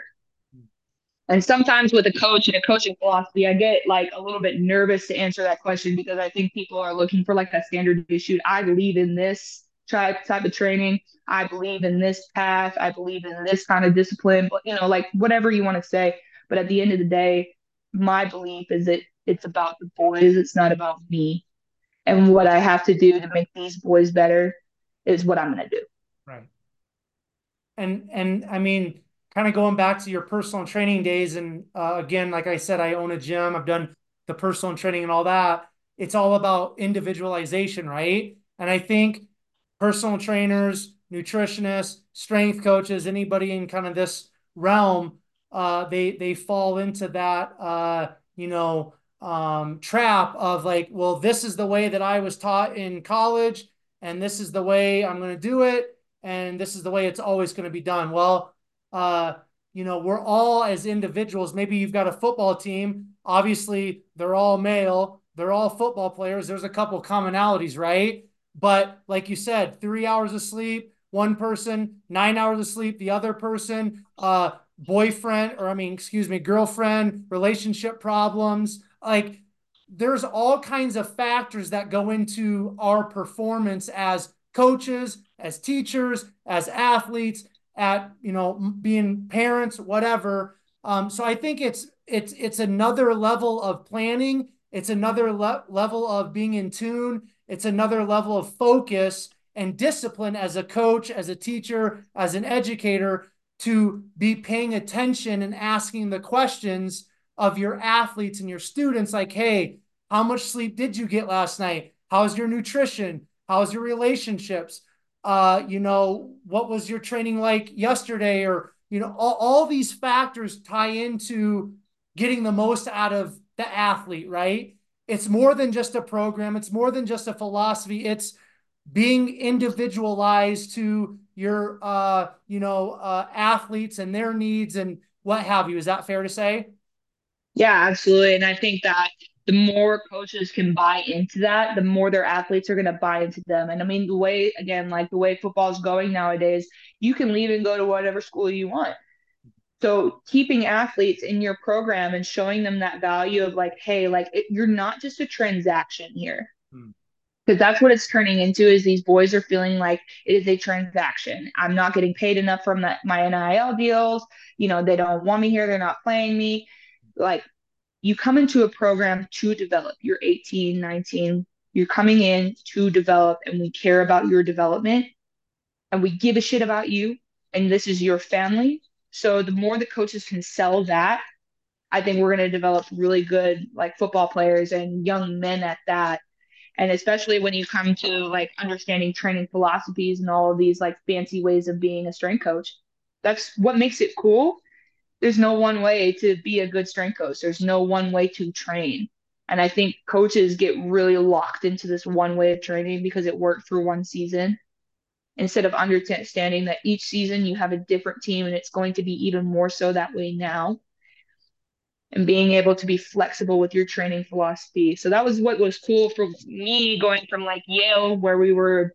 Speaker 2: And sometimes with a coach and a coaching philosophy, I get like a little bit nervous to answer that question because I think people are looking for like a standard issue. I believe in this type type of training. I believe in this path. I believe in this kind of discipline. But you know, like whatever you want to say. But at the end of the day, my belief is that it's about the boys. It's not about me. And what I have to do to make these boys better is what I'm going to do.
Speaker 1: Right. And and I mean, kind of going back to your personal training days, and uh, again, like I said, I own a gym. I've done the personal training and all that. It's all about individualization, right? And I think personal trainers, nutritionists, strength coaches, anybody in kind of this realm, uh, they they fall into that uh, you know um, trap of like, well, this is the way that I was taught in college, and this is the way I'm going to do it, and this is the way it's always going to be done. Well, uh, you know, we're all as individuals. Maybe you've got a football team. Obviously, they're all male. They're all football players. There's a couple commonalities, right? But like you said, three hours of sleep, one person, nine hours of sleep, the other person, uh, boyfriend, or I mean, excuse me, girlfriend, relationship problems. Like there's all kinds of factors that go into our performance as coaches, as teachers, as athletes, at you know being parents, whatever. Um, so I think it's it's it's another level of planning. It's another le- level of being in tune. It's another level of focus and discipline as a coach, as a teacher, as an educator to be paying attention and asking the questions of your athletes and your students like, hey, how much sleep did you get last night? How's your nutrition? How's your relationships? Uh, you know, what was your training like yesterday? Or, you know, all, all these factors tie into getting the most out of the athlete, right? It's more than just a program, it's more than just a philosophy. It's being individualized to your uh, you know uh, athletes and their needs and what have you. Is that fair to say?
Speaker 2: Yeah, absolutely. And I think that the more coaches can buy into that, the more their athletes are going to buy into them. And I mean, the way, again, like the way football is going nowadays, you can leave and go to whatever school you want. So keeping athletes in your program and showing them that value of like, hey, like it, you're not just a transaction here. Hmm. Because that's what it's turning into is these boys are feeling like it is a transaction. I'm not getting paid enough from that, my NIL deals. You know they don't want me here. They're not playing me. Like you come into a program to develop. You're 18 19 you're coming in to develop and we care about your development and we give a shit about you and this is your family so the more the coaches can sell that i think we're going to develop really good like football players and young men at that. And especially when you come to like understanding training philosophies and all of these like fancy ways of being a strength coach that's what makes it cool. There's no one way to be a good strength coach. There's no one way to train. And i think coaches get really locked into this one way of training because it worked for one season instead of understanding that each season you have a different team and it's going to be even more so that way now and being able to be flexible with your training philosophy. So that was what was cool for me going from like Yale, where we were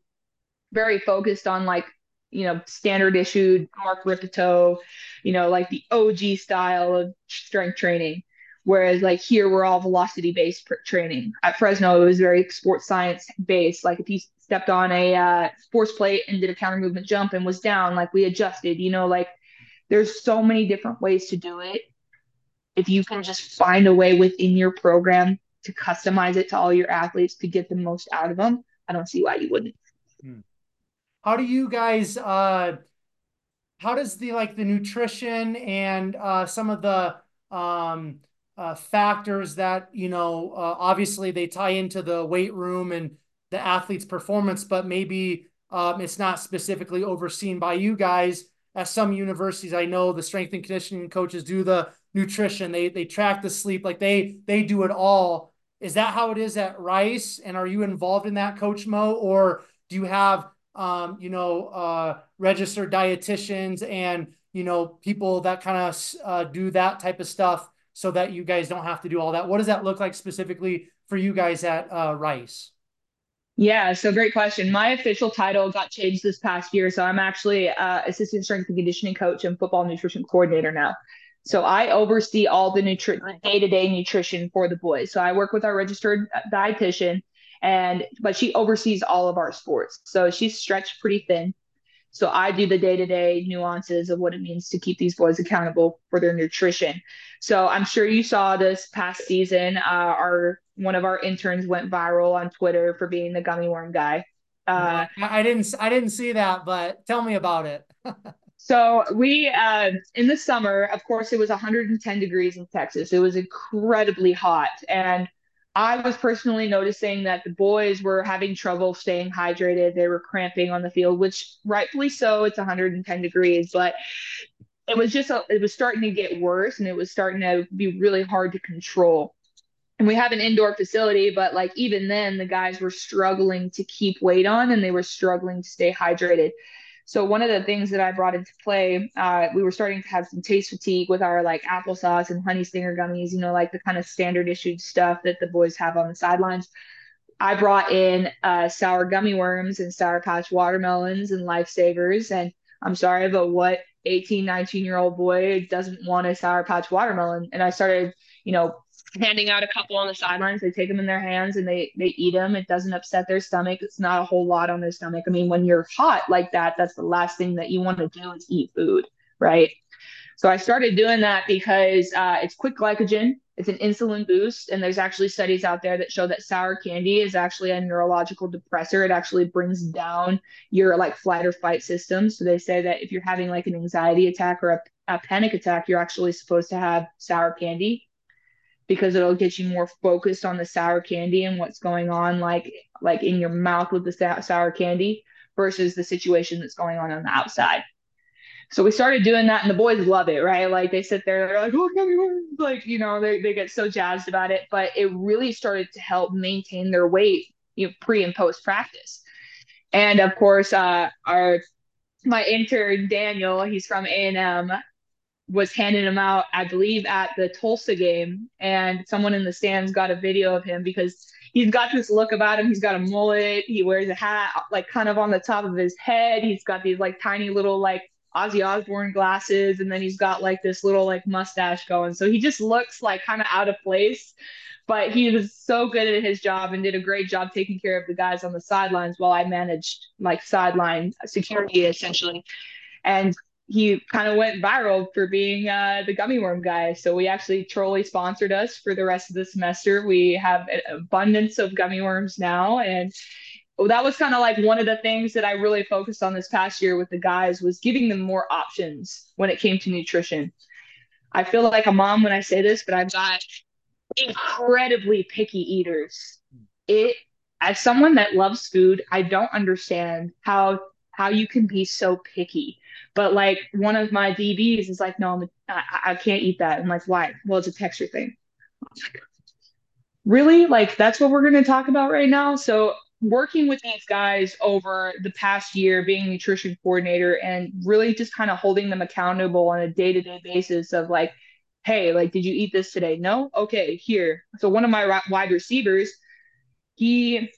Speaker 2: very focused on like, you know, standard issued Mark Rippetoe, you know, like the OG style of strength training. Whereas like here, we're all velocity based training. At Fresno, it was very sports science based. Like if you stepped on a uh, force plate and did a counter movement jump and was down, like we adjusted, you know, like there's so many different ways to do it if you can just find a way within your program to customize it to all your athletes to get the most out of them, I don't see why you wouldn't. Hmm.
Speaker 1: How do you guys uh how does the like the nutrition and uh some of the um uh, factors that you know uh, obviously they tie into the weight room and the athlete's performance but maybe um, it's not specifically overseen by you guys at some universities i know the strength and conditioning coaches do the nutrition. They they track the sleep. Like they they do it all. Is that how it is at Rice? And are you involved in that, Coach Mo, or do you have um, you know uh, registered dietitians and you know people that kind of uh, do that type of stuff so that you guys don't have to do all that? What does that look like specifically for you guys at uh, Rice?
Speaker 2: Yeah, so great question. My official title got changed this past year, so I'm actually uh, assistant strength and conditioning coach and football nutrition coordinator now. So I oversee all the nutri- day-to-day nutrition for the boys. So I work with our registered dietitian, and but she oversees all of our sports. So she's stretched pretty thin. So I do the day-to-day nuances of what it means to keep these boys accountable for their nutrition. So I'm sure you saw this past season. Uh, our one of our interns went viral on Twitter for being the gummy worm guy.
Speaker 1: Uh, I didn't I didn't see that, but tell me about it.
Speaker 2: so we uh, in the summer, of course, it was 110 degrees in Texas. It was incredibly hot, and I was personally noticing that the boys were having trouble staying hydrated. They were cramping on the field, which rightfully so. It's 110 degrees, but it was just a, it was starting to get worse, and it was starting to be really hard to control and we have an indoor facility, but like even then, the guys were struggling to keep weight on and they were struggling to stay hydrated. So one of the things that I brought into play, uh, we were starting to have some taste fatigue with our like applesauce and honey stinger gummies, you know, like the kind of standard issued stuff that the boys have on the sidelines. I brought in uh, sour gummy worms and sour patch watermelons and lifesavers. And I'm sorry, but what 18, 19 year old boy doesn't want a sour patch watermelon? And I started, you know, handing out a couple on the sidelines. They take them in their hands and they they eat them. It doesn't upset their stomach. It's not a whole lot on their stomach. I mean, when you're hot like that, that's the last thing that you want to do is eat food, right? So I started doing that because uh, it's quick glycogen. It's an insulin boost, and there's actually studies out there that show that sour candy is actually a neurological depressor. It actually brings down your like flight or fight system. So they say that if you're having like an anxiety attack or a, a panic attack, you're actually supposed to have sour candy because it'll get you more focused on the sour candy and what's going on like like in your mouth with the sour candy versus the situation that's going on on the outside. So we started doing that and the boys love it right? Like they sit there they're like oh like you know they, they get so jazzed about it but it really started to help maintain their weight you know, pre and post practice. And of course uh our my intern daniel he's from a&m was handing him out, I believe, at the Tulsa game, and someone in the stands got a video of him because he's got this look about him. He's got a mullet. He wears a hat, like kind of on the top of his head. He's got these like tiny little like Ozzy Osbourne glasses, and then he's got like this little like mustache going. So he just looks like kind of out of place. But he was so good at his job and did a great job taking care of the guys on the sidelines while I managed like sideline security essentially. And he kind of went viral for being uh, the gummy worm guy. So we actually Trolli sponsored us for the rest of the semester. We have an abundance of gummy worms now, and that was kind of like one of the things that I really focused on this past year with the guys was giving them more options when it came to nutrition. I feel like a mom when I say this, but I've got incredibly picky eaters. It as someone that loves food, I don't understand how how you can be so picky but like one of my DBs is like, no, I'm, can't eat that. I'm like, why? Well, it's a texture thing. Really? Like that's what we're going to talk about right now. So working with these guys over the past year, being nutrition coordinator and really just kind of holding them accountable on a day to day basis of like, hey, like, did you eat this today? No? Okay, here. So one of my wide receivers, he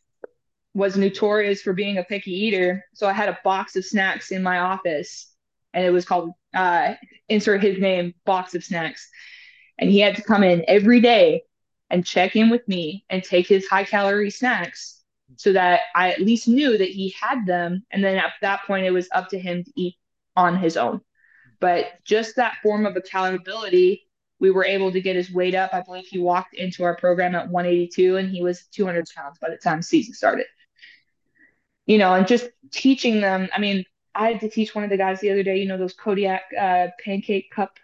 Speaker 2: was notorious for being a picky eater. So I had a box of snacks in my office and it was called uh, insert his name box of snacks. And he had to come in every day and check in with me and take his high calorie snacks so that I at least knew that he had them. And then at that point it was up to him to eat on his own. But just that form of accountability we were able to get his weight up. I believe he walked into our program at 182 and he was 200 pounds by the time season started you know and just teaching them i mean I had to teach one of the guys the other day, you know, those Kodiak uh, pancake cup.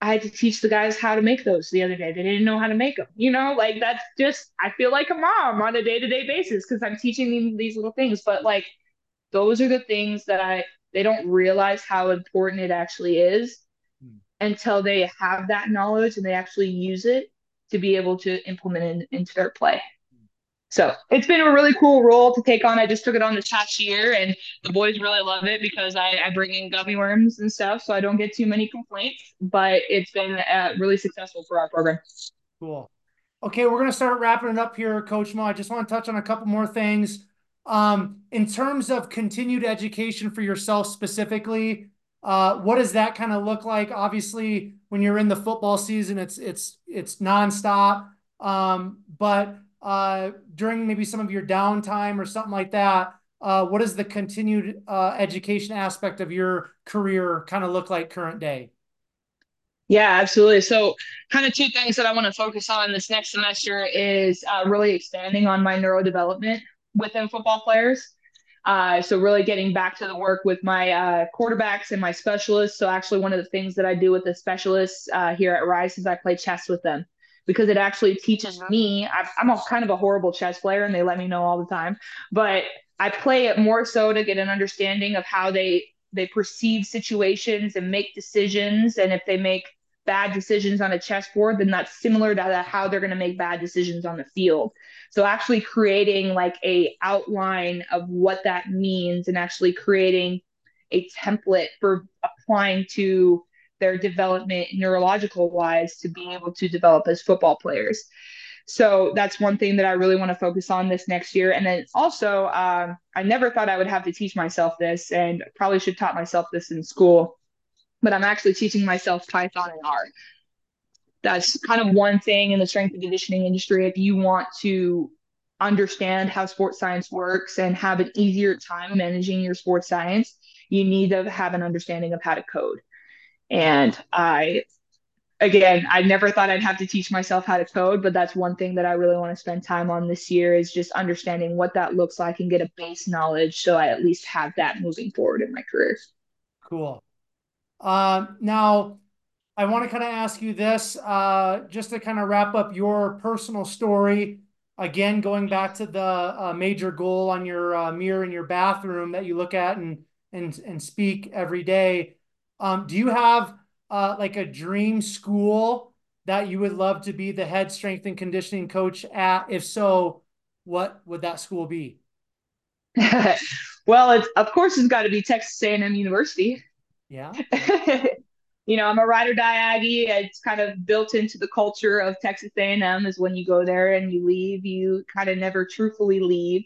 Speaker 2: I had to teach the guys how to make those the other day. They didn't know how to make them. You know, like that's just, I feel like a mom on a day to day basis because I'm teaching them these little things. But like, those are the things that I, they don't realize how important it actually is hmm. until they have that knowledge and they actually use it to be able to implement it into their play. So it's been a really cool role to take on. I just took it on this past year, and the boys really love it because I, I bring in gummy worms and stuff, so I don't get too many complaints. But it's been uh, really successful for our program.
Speaker 1: Cool. Okay, we're to start wrapping it up here, Coach Mo. I just want to touch on a couple more things. Um, in terms of continued education for yourself specifically, uh, what does that kind of look like? Obviously, when you're in the football season, it's it's it's nonstop. Um, but uh, during maybe some of your downtime or something like that, uh, what does the continued uh, education aspect of your career kind of look like current day?
Speaker 2: Yeah, absolutely. So, kind of two things that I want to focus on this next semester is uh, really expanding on my neurodevelopment within football players. Uh, so, really getting back to the work with my uh, quarterbacks and my specialists. So, actually, one of the things that I do with the specialists uh, here at Rice is I play chess with them because it actually teaches mm-hmm. me. I'm a kind of a horrible chess player, and they let me know all the time, but I play it more so to get an understanding of how they they perceive situations and make decisions, and if they make bad decisions on a chessboard, then that's similar to how they're going to make bad decisions on the field. So actually creating like a outline of what that means and actually creating a template for applying to their development neurological wise to be able to develop as football players. So that's one thing that I really want to focus on this next year. And then also, um, I never thought I would have to teach myself this, and probably should taught myself this in school but I'm actually teaching myself Python and R. That's kind of one thing in the strength and conditioning industry. If you want to understand how sports science works and have an easier time managing your sports science, you need to have an understanding of how to code. And I, again, I never thought I'd have to teach myself how to code, but that's one thing that I really want to spend time on this year is just understanding what that looks like and get a base knowledge so I at least have that moving forward in my career.
Speaker 1: Cool. Uh, now, I want to kind of ask you this, uh, just to kind of wrap up your personal story. Again, going back to the uh, major goal on your uh, mirror in your bathroom that you look at and and and speak every day. Um, do you have uh, like a dream school that you would love to be the head strength and conditioning coach at? If so, what would that school be?
Speaker 2: well, it's of course it's got to be Texas A&M University.
Speaker 1: Yeah.
Speaker 2: you know, I'm a ride or die Aggie. It's kind of built into the culture of Texas A&M is when you go there and you leave, you kind of never truthfully leave.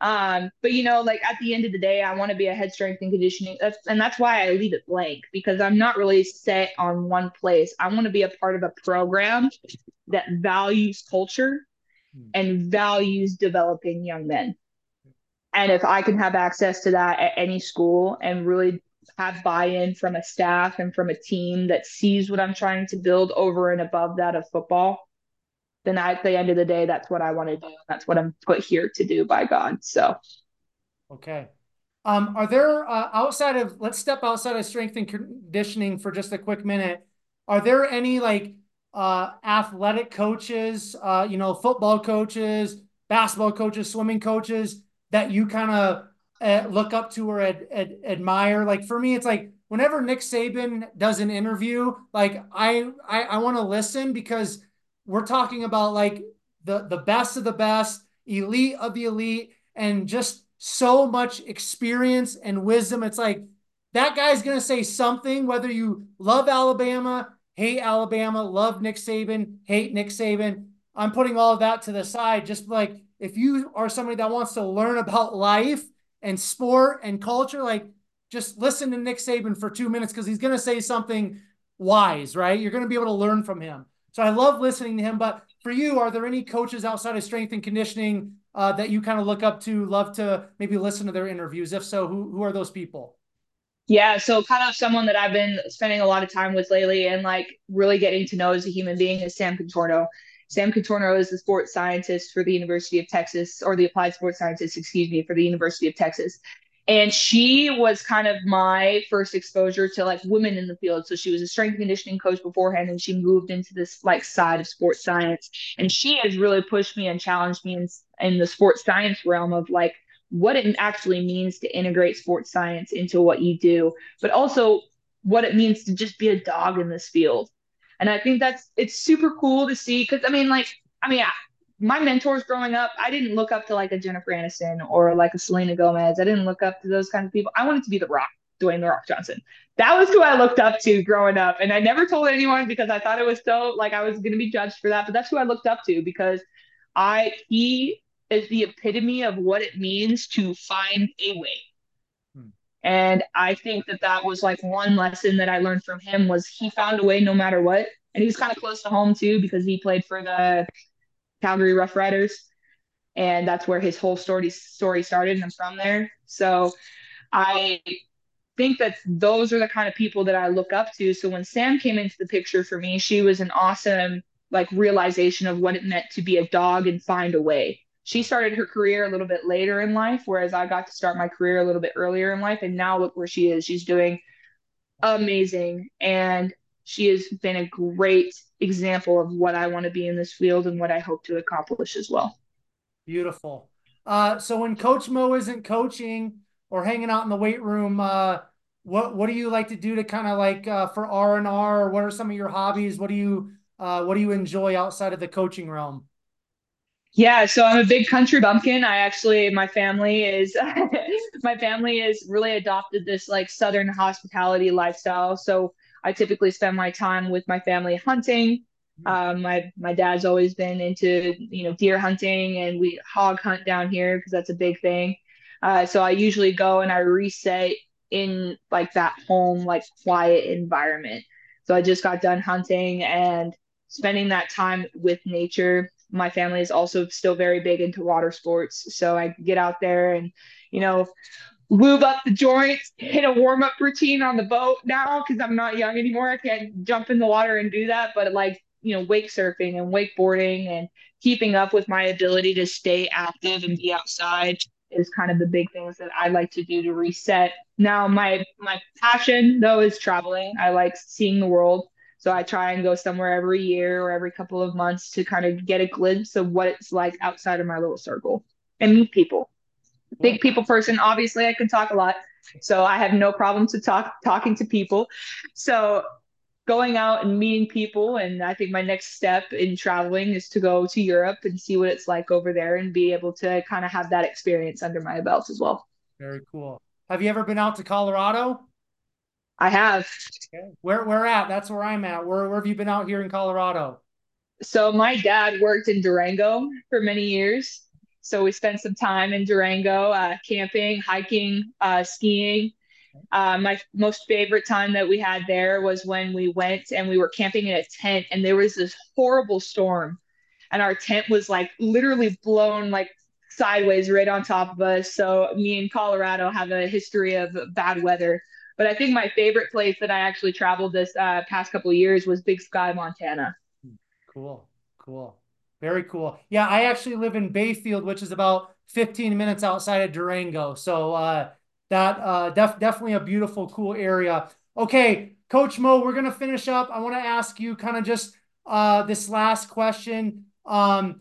Speaker 2: Um, but you know, like at the end of the day, I want to be a head strength and conditioning. That's, and that's why I leave it blank because I'm not really set on one place. I want to be a part of a program that values culture hmm. and values developing young men. And if I can have access to that at any school and really have buy-in from a staff and from a team that sees what I'm trying to build over and above that of football, then at the end of the day, that's what I want to do. That's what I'm put here to do by God. So,
Speaker 1: okay. Um, are there uh, outside of let's step outside of strength and conditioning for just a quick minute? Are there any like uh, athletic coaches, uh, you know, football coaches, basketball coaches, swimming coaches that you kind of uh, look up to or ad, ad, admire. Like for me, it's like whenever Nick Saban does an interview, like I I, I want to listen because we're talking about like the the best of the best, elite of the elite, and just so much experience and wisdom. It's like that guy's gonna say something, whether you love Alabama, hate Alabama, love Nick Saban, hate Nick Saban. I'm putting all of that to the side. Just like if you are somebody that wants to learn about life and sport and culture, like just listen to Nick Saban for two minutes because he's going to say something wise, right? You're going to be able to learn from him. So I love listening to him. But for you, are there any coaches outside of strength and conditioning uh, that you kind of look up to, love to maybe listen to their interviews? If so, who, who are those people?
Speaker 2: Yeah, so kind of someone that I've been spending a lot of time with lately and like really getting to know as a human being is Sam Contorno. Sam Contorno is the sports scientist for the University of Texas, or the applied sports scientist, excuse me, for the University of Texas. And she was kind of my first exposure to like women in the field. So she was a strength conditioning coach beforehand, and she moved into this like side of sports science. And she has really pushed me and challenged me in, in the sports science realm of like what it actually means to integrate sports science into what you do, but also what it means to just be a dog in this field and I think that's it's super cool to see because I mean, like, I mean, my mentors growing up, I didn't look up to like a Jennifer Aniston or like a Selena Gomez. I didn't look up to those kinds of people. I wanted to be The Rock, Dwayne The Rock Johnson. That was who I looked up to growing up. And I never told anyone because I thought it was so like I was going to be judged for that. But that's who I looked up to because I, he is the epitome of what it means to find a way. Hmm. And I think that that was like one lesson that I learned from him was he found a way no matter what. And he was kind of close to home too because he played for the Calgary Rough Riders, and that's where his whole story story started, and I'm from there. So I think that those are the kind of people that I look up to. So when Sam came into the picture for me, she was an awesome like realization of what it meant to be a dog and find a way. She started her career a little bit later in life, whereas I got to start my career a little bit earlier in life. And now look where she is. She's doing amazing. And she has been a great example of what I want to be in this field and what I hope to accomplish as well.
Speaker 1: Beautiful. Uh, so when Coach Mo isn't coaching or hanging out in the weight room, uh, what what do you like to do to kind of like uh, for R and R? What are some of your hobbies? What do you uh, what do you enjoy outside of the coaching realm?
Speaker 2: Yeah, so I'm a big country bumpkin. I actually, my family is, my family is really adopted this like Southern hospitality lifestyle. So I typically spend my time with my family hunting. Mm-hmm. Um, my my dad's always been into you know deer hunting, and we hog hunt down here because that's a big thing. Uh, so I usually go and I reset in like that home, like quiet environment. So I just got done hunting and spending that time with nature. My family is also still very big into water sports, so I get out there and you know lube up the joints, hit a warm up routine on the boat now because I'm not young anymore. I can't jump in the water and do that. But like, you know, wake surfing and wakeboarding and keeping up with my ability to stay active and be outside is kind of the big things that I like to do to reset. Now, my my passion though is traveling. I like seeing the world. So I try and go somewhere every year or every couple of months to kind of get a glimpse of what it's like outside of my little circle and meet people big people person. Obviously, I can talk a lot, so I have no problem to talk talking to people. So going out and meeting people, and I think my next step in traveling is to go to Europe and see what it's like over there, and be able to kind of have that experience under my belt as well.
Speaker 1: Very cool. Have you ever been out to Colorado?
Speaker 2: I have.
Speaker 1: Okay. Where where at? That's where I'm at. Where where have you been out here in Colorado?
Speaker 2: So my dad worked in Durango for many years. So we spent some time in Durango, uh, camping, hiking, uh, skiing. Uh, my most favorite time that we had there was when we went and we were camping in a tent, and there was this horrible storm, and our tent was like literally blown like sideways right on top of us. So me and Colorado have a history of bad weather. But I think my favorite place that I actually traveled this uh, past couple years was Big Sky, Montana.
Speaker 1: Cool, cool. Very cool. Yeah, I actually live in Bayfield, which is about 15 minutes outside of Durango. So uh, that uh, def- definitely a beautiful, cool area. Okay, Coach Mo, we're gonna finish up. I want to ask you kind of just uh, this last question, um,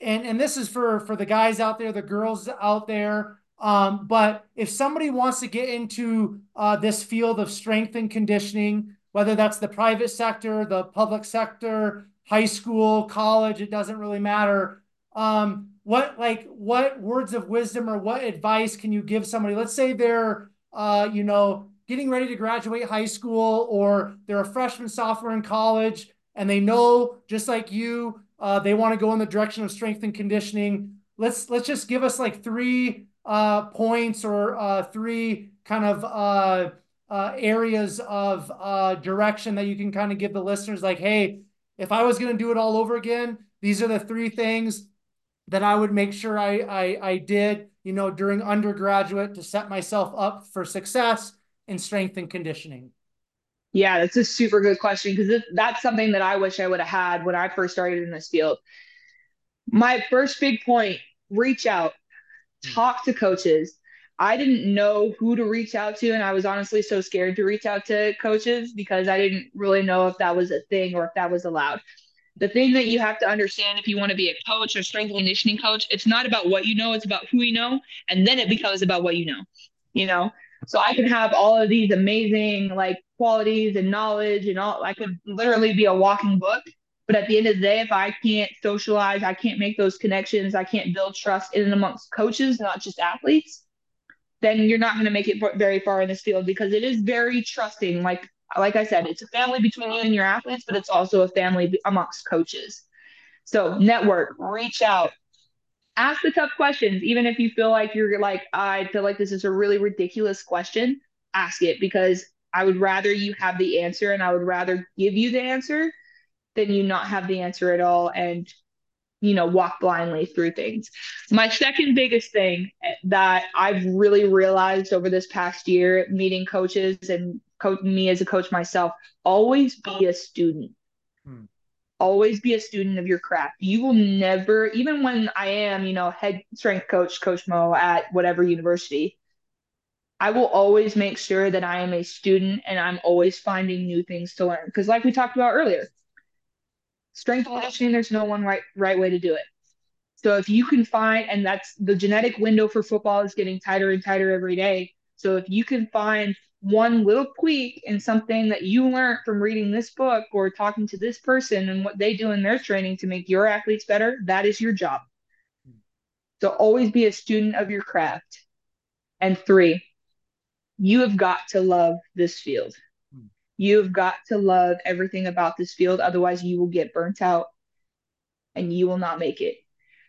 Speaker 1: and and this is for for the guys out there, the girls out there. Um, but if somebody wants to get into uh, this field of strength and conditioning, whether that's the private sector, the public sector, high school, college, it doesn't really matter. Um, what like what words of wisdom or what advice can you give somebody? Let's say they're uh, you know, getting ready to graduate high school or they're a freshman, sophomore in college, and they know just like you, uh, they want to go in the direction of strength and conditioning. Let's let's just give us like three uh, points or uh, three kind of uh, uh, areas of direction that you can kind of give the listeners like, hey, if I was going to do it all over again, these are the three things that I would make sure I, I, I did, you know, during undergraduate to set myself up for success in strength and conditioning.
Speaker 2: Yeah, that's a super good question because that's something that I wish I would have had when I first started in this field. My first big point reach out, talk to coaches, I didn't know who to reach out to. And I was honestly so scared to reach out to coaches because I didn't really know if that was a thing or if that was allowed. The thing that you have to understand if you want to be a coach or strength conditioning coach, it's not about what you know, it's about who you know. And then it becomes about what you know, you know? So I can have all of these amazing like qualities and knowledge and all, I could literally be a walking book. But at the end of the day, if I can't socialize, I can't make those connections, I can't build trust in and amongst coaches, not just athletes, then you're not going to make it very far in this field because it is very trusting. Like like I said, it's a family between you and your athletes, but it's also a family amongst coaches. So network, reach out, ask the tough questions, even if you feel like you're like, I feel like this is a really ridiculous question. Ask it because I would rather you have the answer and I would rather give you the answer than you not have the answer at all and you know walk blindly through things my second biggest thing that i've really realized over this past year meeting coaches and coach me as a coach myself always be a student hmm. always be a student of your craft you will never even when i am you know head strength coach coach mo at whatever university I will always make sure that I am a student and I'm always finding new things to learn. Because, like we talked about earlier, strength oh. conditioning, there's no one right right way to do it. So if you can find, and that's the genetic window for football is getting tighter and tighter every day. So if you can find one little tweak in something that you learned from reading this book or talking to this person and what they do in their training to make your athletes better, that is your job. So always be a student of your craft. And three, you have got to love this field. You've got to love everything about this field. Otherwise, you will get burnt out and you will not make it.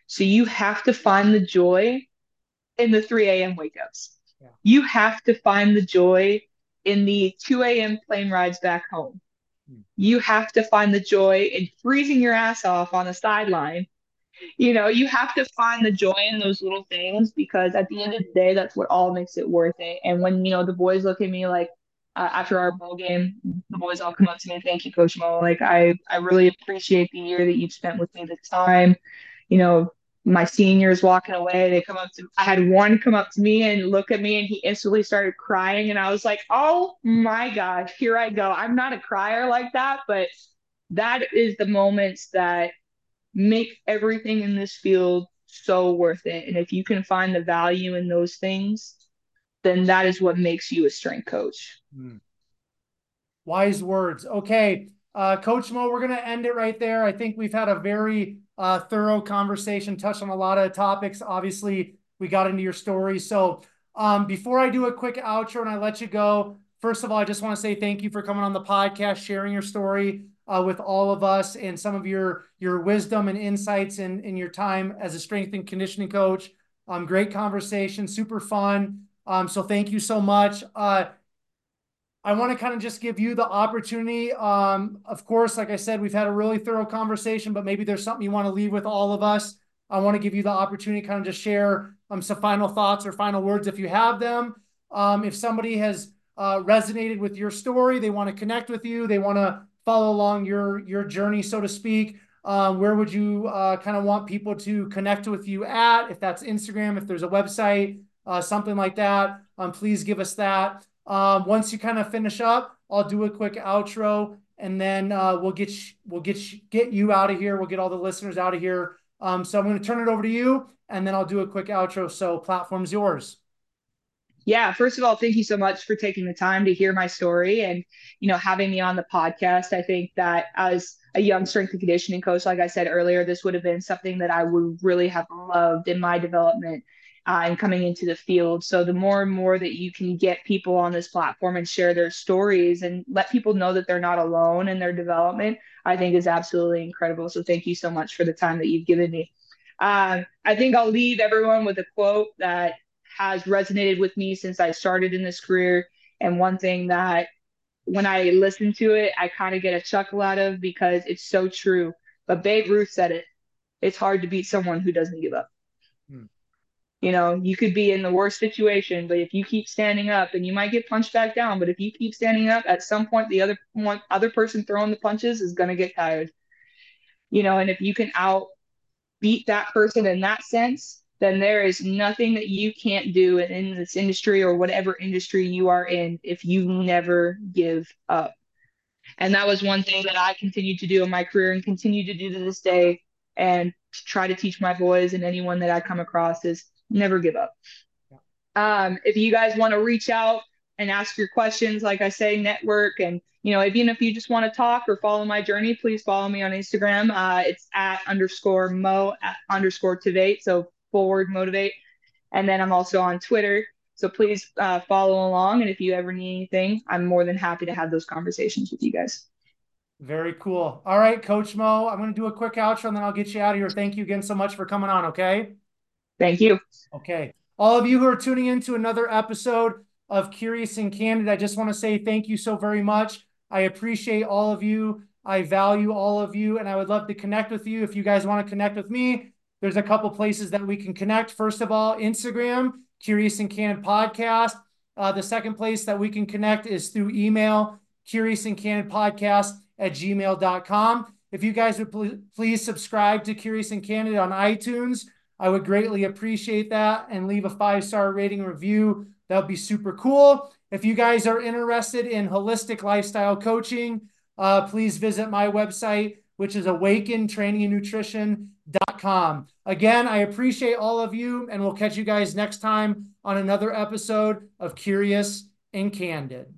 Speaker 2: So you have to find the joy in the 3 a.m. wake ups. Yeah. You have to find the joy in the 2 a.m. plane rides back home. Hmm. You have to find the joy in freezing your ass off on the sideline. You know, you have to find the joy in those little things because at the end of the day, that's what all makes it worth it. And when, you know, the boys look at me like, uh, after our bowl game, the boys all come up to me, thank you, Coach Mo. Like I, I really appreciate the year that you've spent with me this time. You know, my seniors walking away, they come up to I had one come up to me and look at me and he instantly started crying. And I was like, oh my gosh, here I go. I'm not a crier like that, but that is the moments that make everything in this field so worth it. And if you can find the value in those things, then that is what makes you a strength coach. Mm.
Speaker 1: Wise words. Okay. Uh, coach Mo, we're going to end it right there. I think we've had a very uh, thorough conversation, touched on a lot of topics. Obviously, we got into your story. So, um, before I do a quick outro and I let you go, first of all, I just want to say thank you for coming on the podcast, sharing your story uh, with all of us, and some of your your wisdom and insights in in your time as a strength and conditioning coach. Um, great conversation, super fun. Um, so thank you so much. Uh, I want to kind of just give you the opportunity. Um, of course, like I said, we've had a really thorough conversation, but maybe there's something you want to leave with all of us. I want to give you the opportunity to kind of just share um, some final thoughts or final words if you have them. Um, if somebody has uh, resonated with your story, they want to connect with you, they want to follow along your your journey, so to speak. Uh, where would you uh, kind of want people to connect with you at? If that's Instagram, if there's a website, uh, something like that, um, please give us that. Um, once you kind of finish up, I'll do a quick outro, and then uh, we'll get we'll get get you out of here. We'll get all the listeners out of here. Um, so I'm going to turn it over to you, and then I'll do a quick outro. So platform's yours.
Speaker 2: Yeah, first of all, thank you so much for taking the time to hear my story and you know having me on the podcast. I think that as a young strength and conditioning coach, like I said earlier, this would have been something that I would really have loved in my development uh, and coming into the field. So the more and more that you can get people on this platform and share their stories and let people know that they're not alone in their development, I think is absolutely incredible. So thank you so much for the time that you've given me. Uh, I think I'll leave everyone with a quote that has resonated with me since I started in this career. And one thing that when I listen to it, I kind of get a chuckle out of because it's so true. But Babe Ruth said it it's hard to beat someone who doesn't give up. You know, you could be in the worst situation, but if you keep standing up, and you might get punched back down, but if you keep standing up, at some point the other one other person throwing the punches is gonna get tired. You know, and if you can out beat that person in that sense, then there is nothing that you can't do in this industry or whatever industry you are in if you never give up. And that was one thing that I continued to do in my career and continue to do to this day and to try to teach my boys and anyone that I come across is never give up. Um, if you guys want to reach out and ask your questions, like I say, network and you know, even if you just want to talk or follow my journey, please follow me on Instagram. Uh, it's at underscore mo at underscore motivate. So forward motivate. And then I'm also on Twitter. So please uh, follow along. And if you ever need anything, I'm more than happy to have those conversations with you guys.
Speaker 1: Very cool. All right, Coach Mo, I'm going to do a quick outro and then I'll get you out of here. Thank you again so much for coming on. Okay.
Speaker 2: Thank you.
Speaker 1: Okay. All of you who are tuning in to another episode of Curious and Candid, I just want to say thank you so very much. I appreciate all of you. I value all of you, and I would love to connect with you. If you guys want to connect with me, there's a couple places that we can connect. First of all, Instagram, Curious and Candid Podcast. Uh, the second place that we can connect is through email, Curious and Candid Podcast at gmail.com. If you guys would pl- please subscribe to Curious and Candid on iTunes, I would greatly appreciate that and leave a five star rating review. That would be super cool. If you guys are interested in holistic lifestyle coaching, uh, please visit my website, which is awakentrainingandnutrition.com. Again, I appreciate all of you, and we'll catch you guys next time on another episode of Curious and Candid.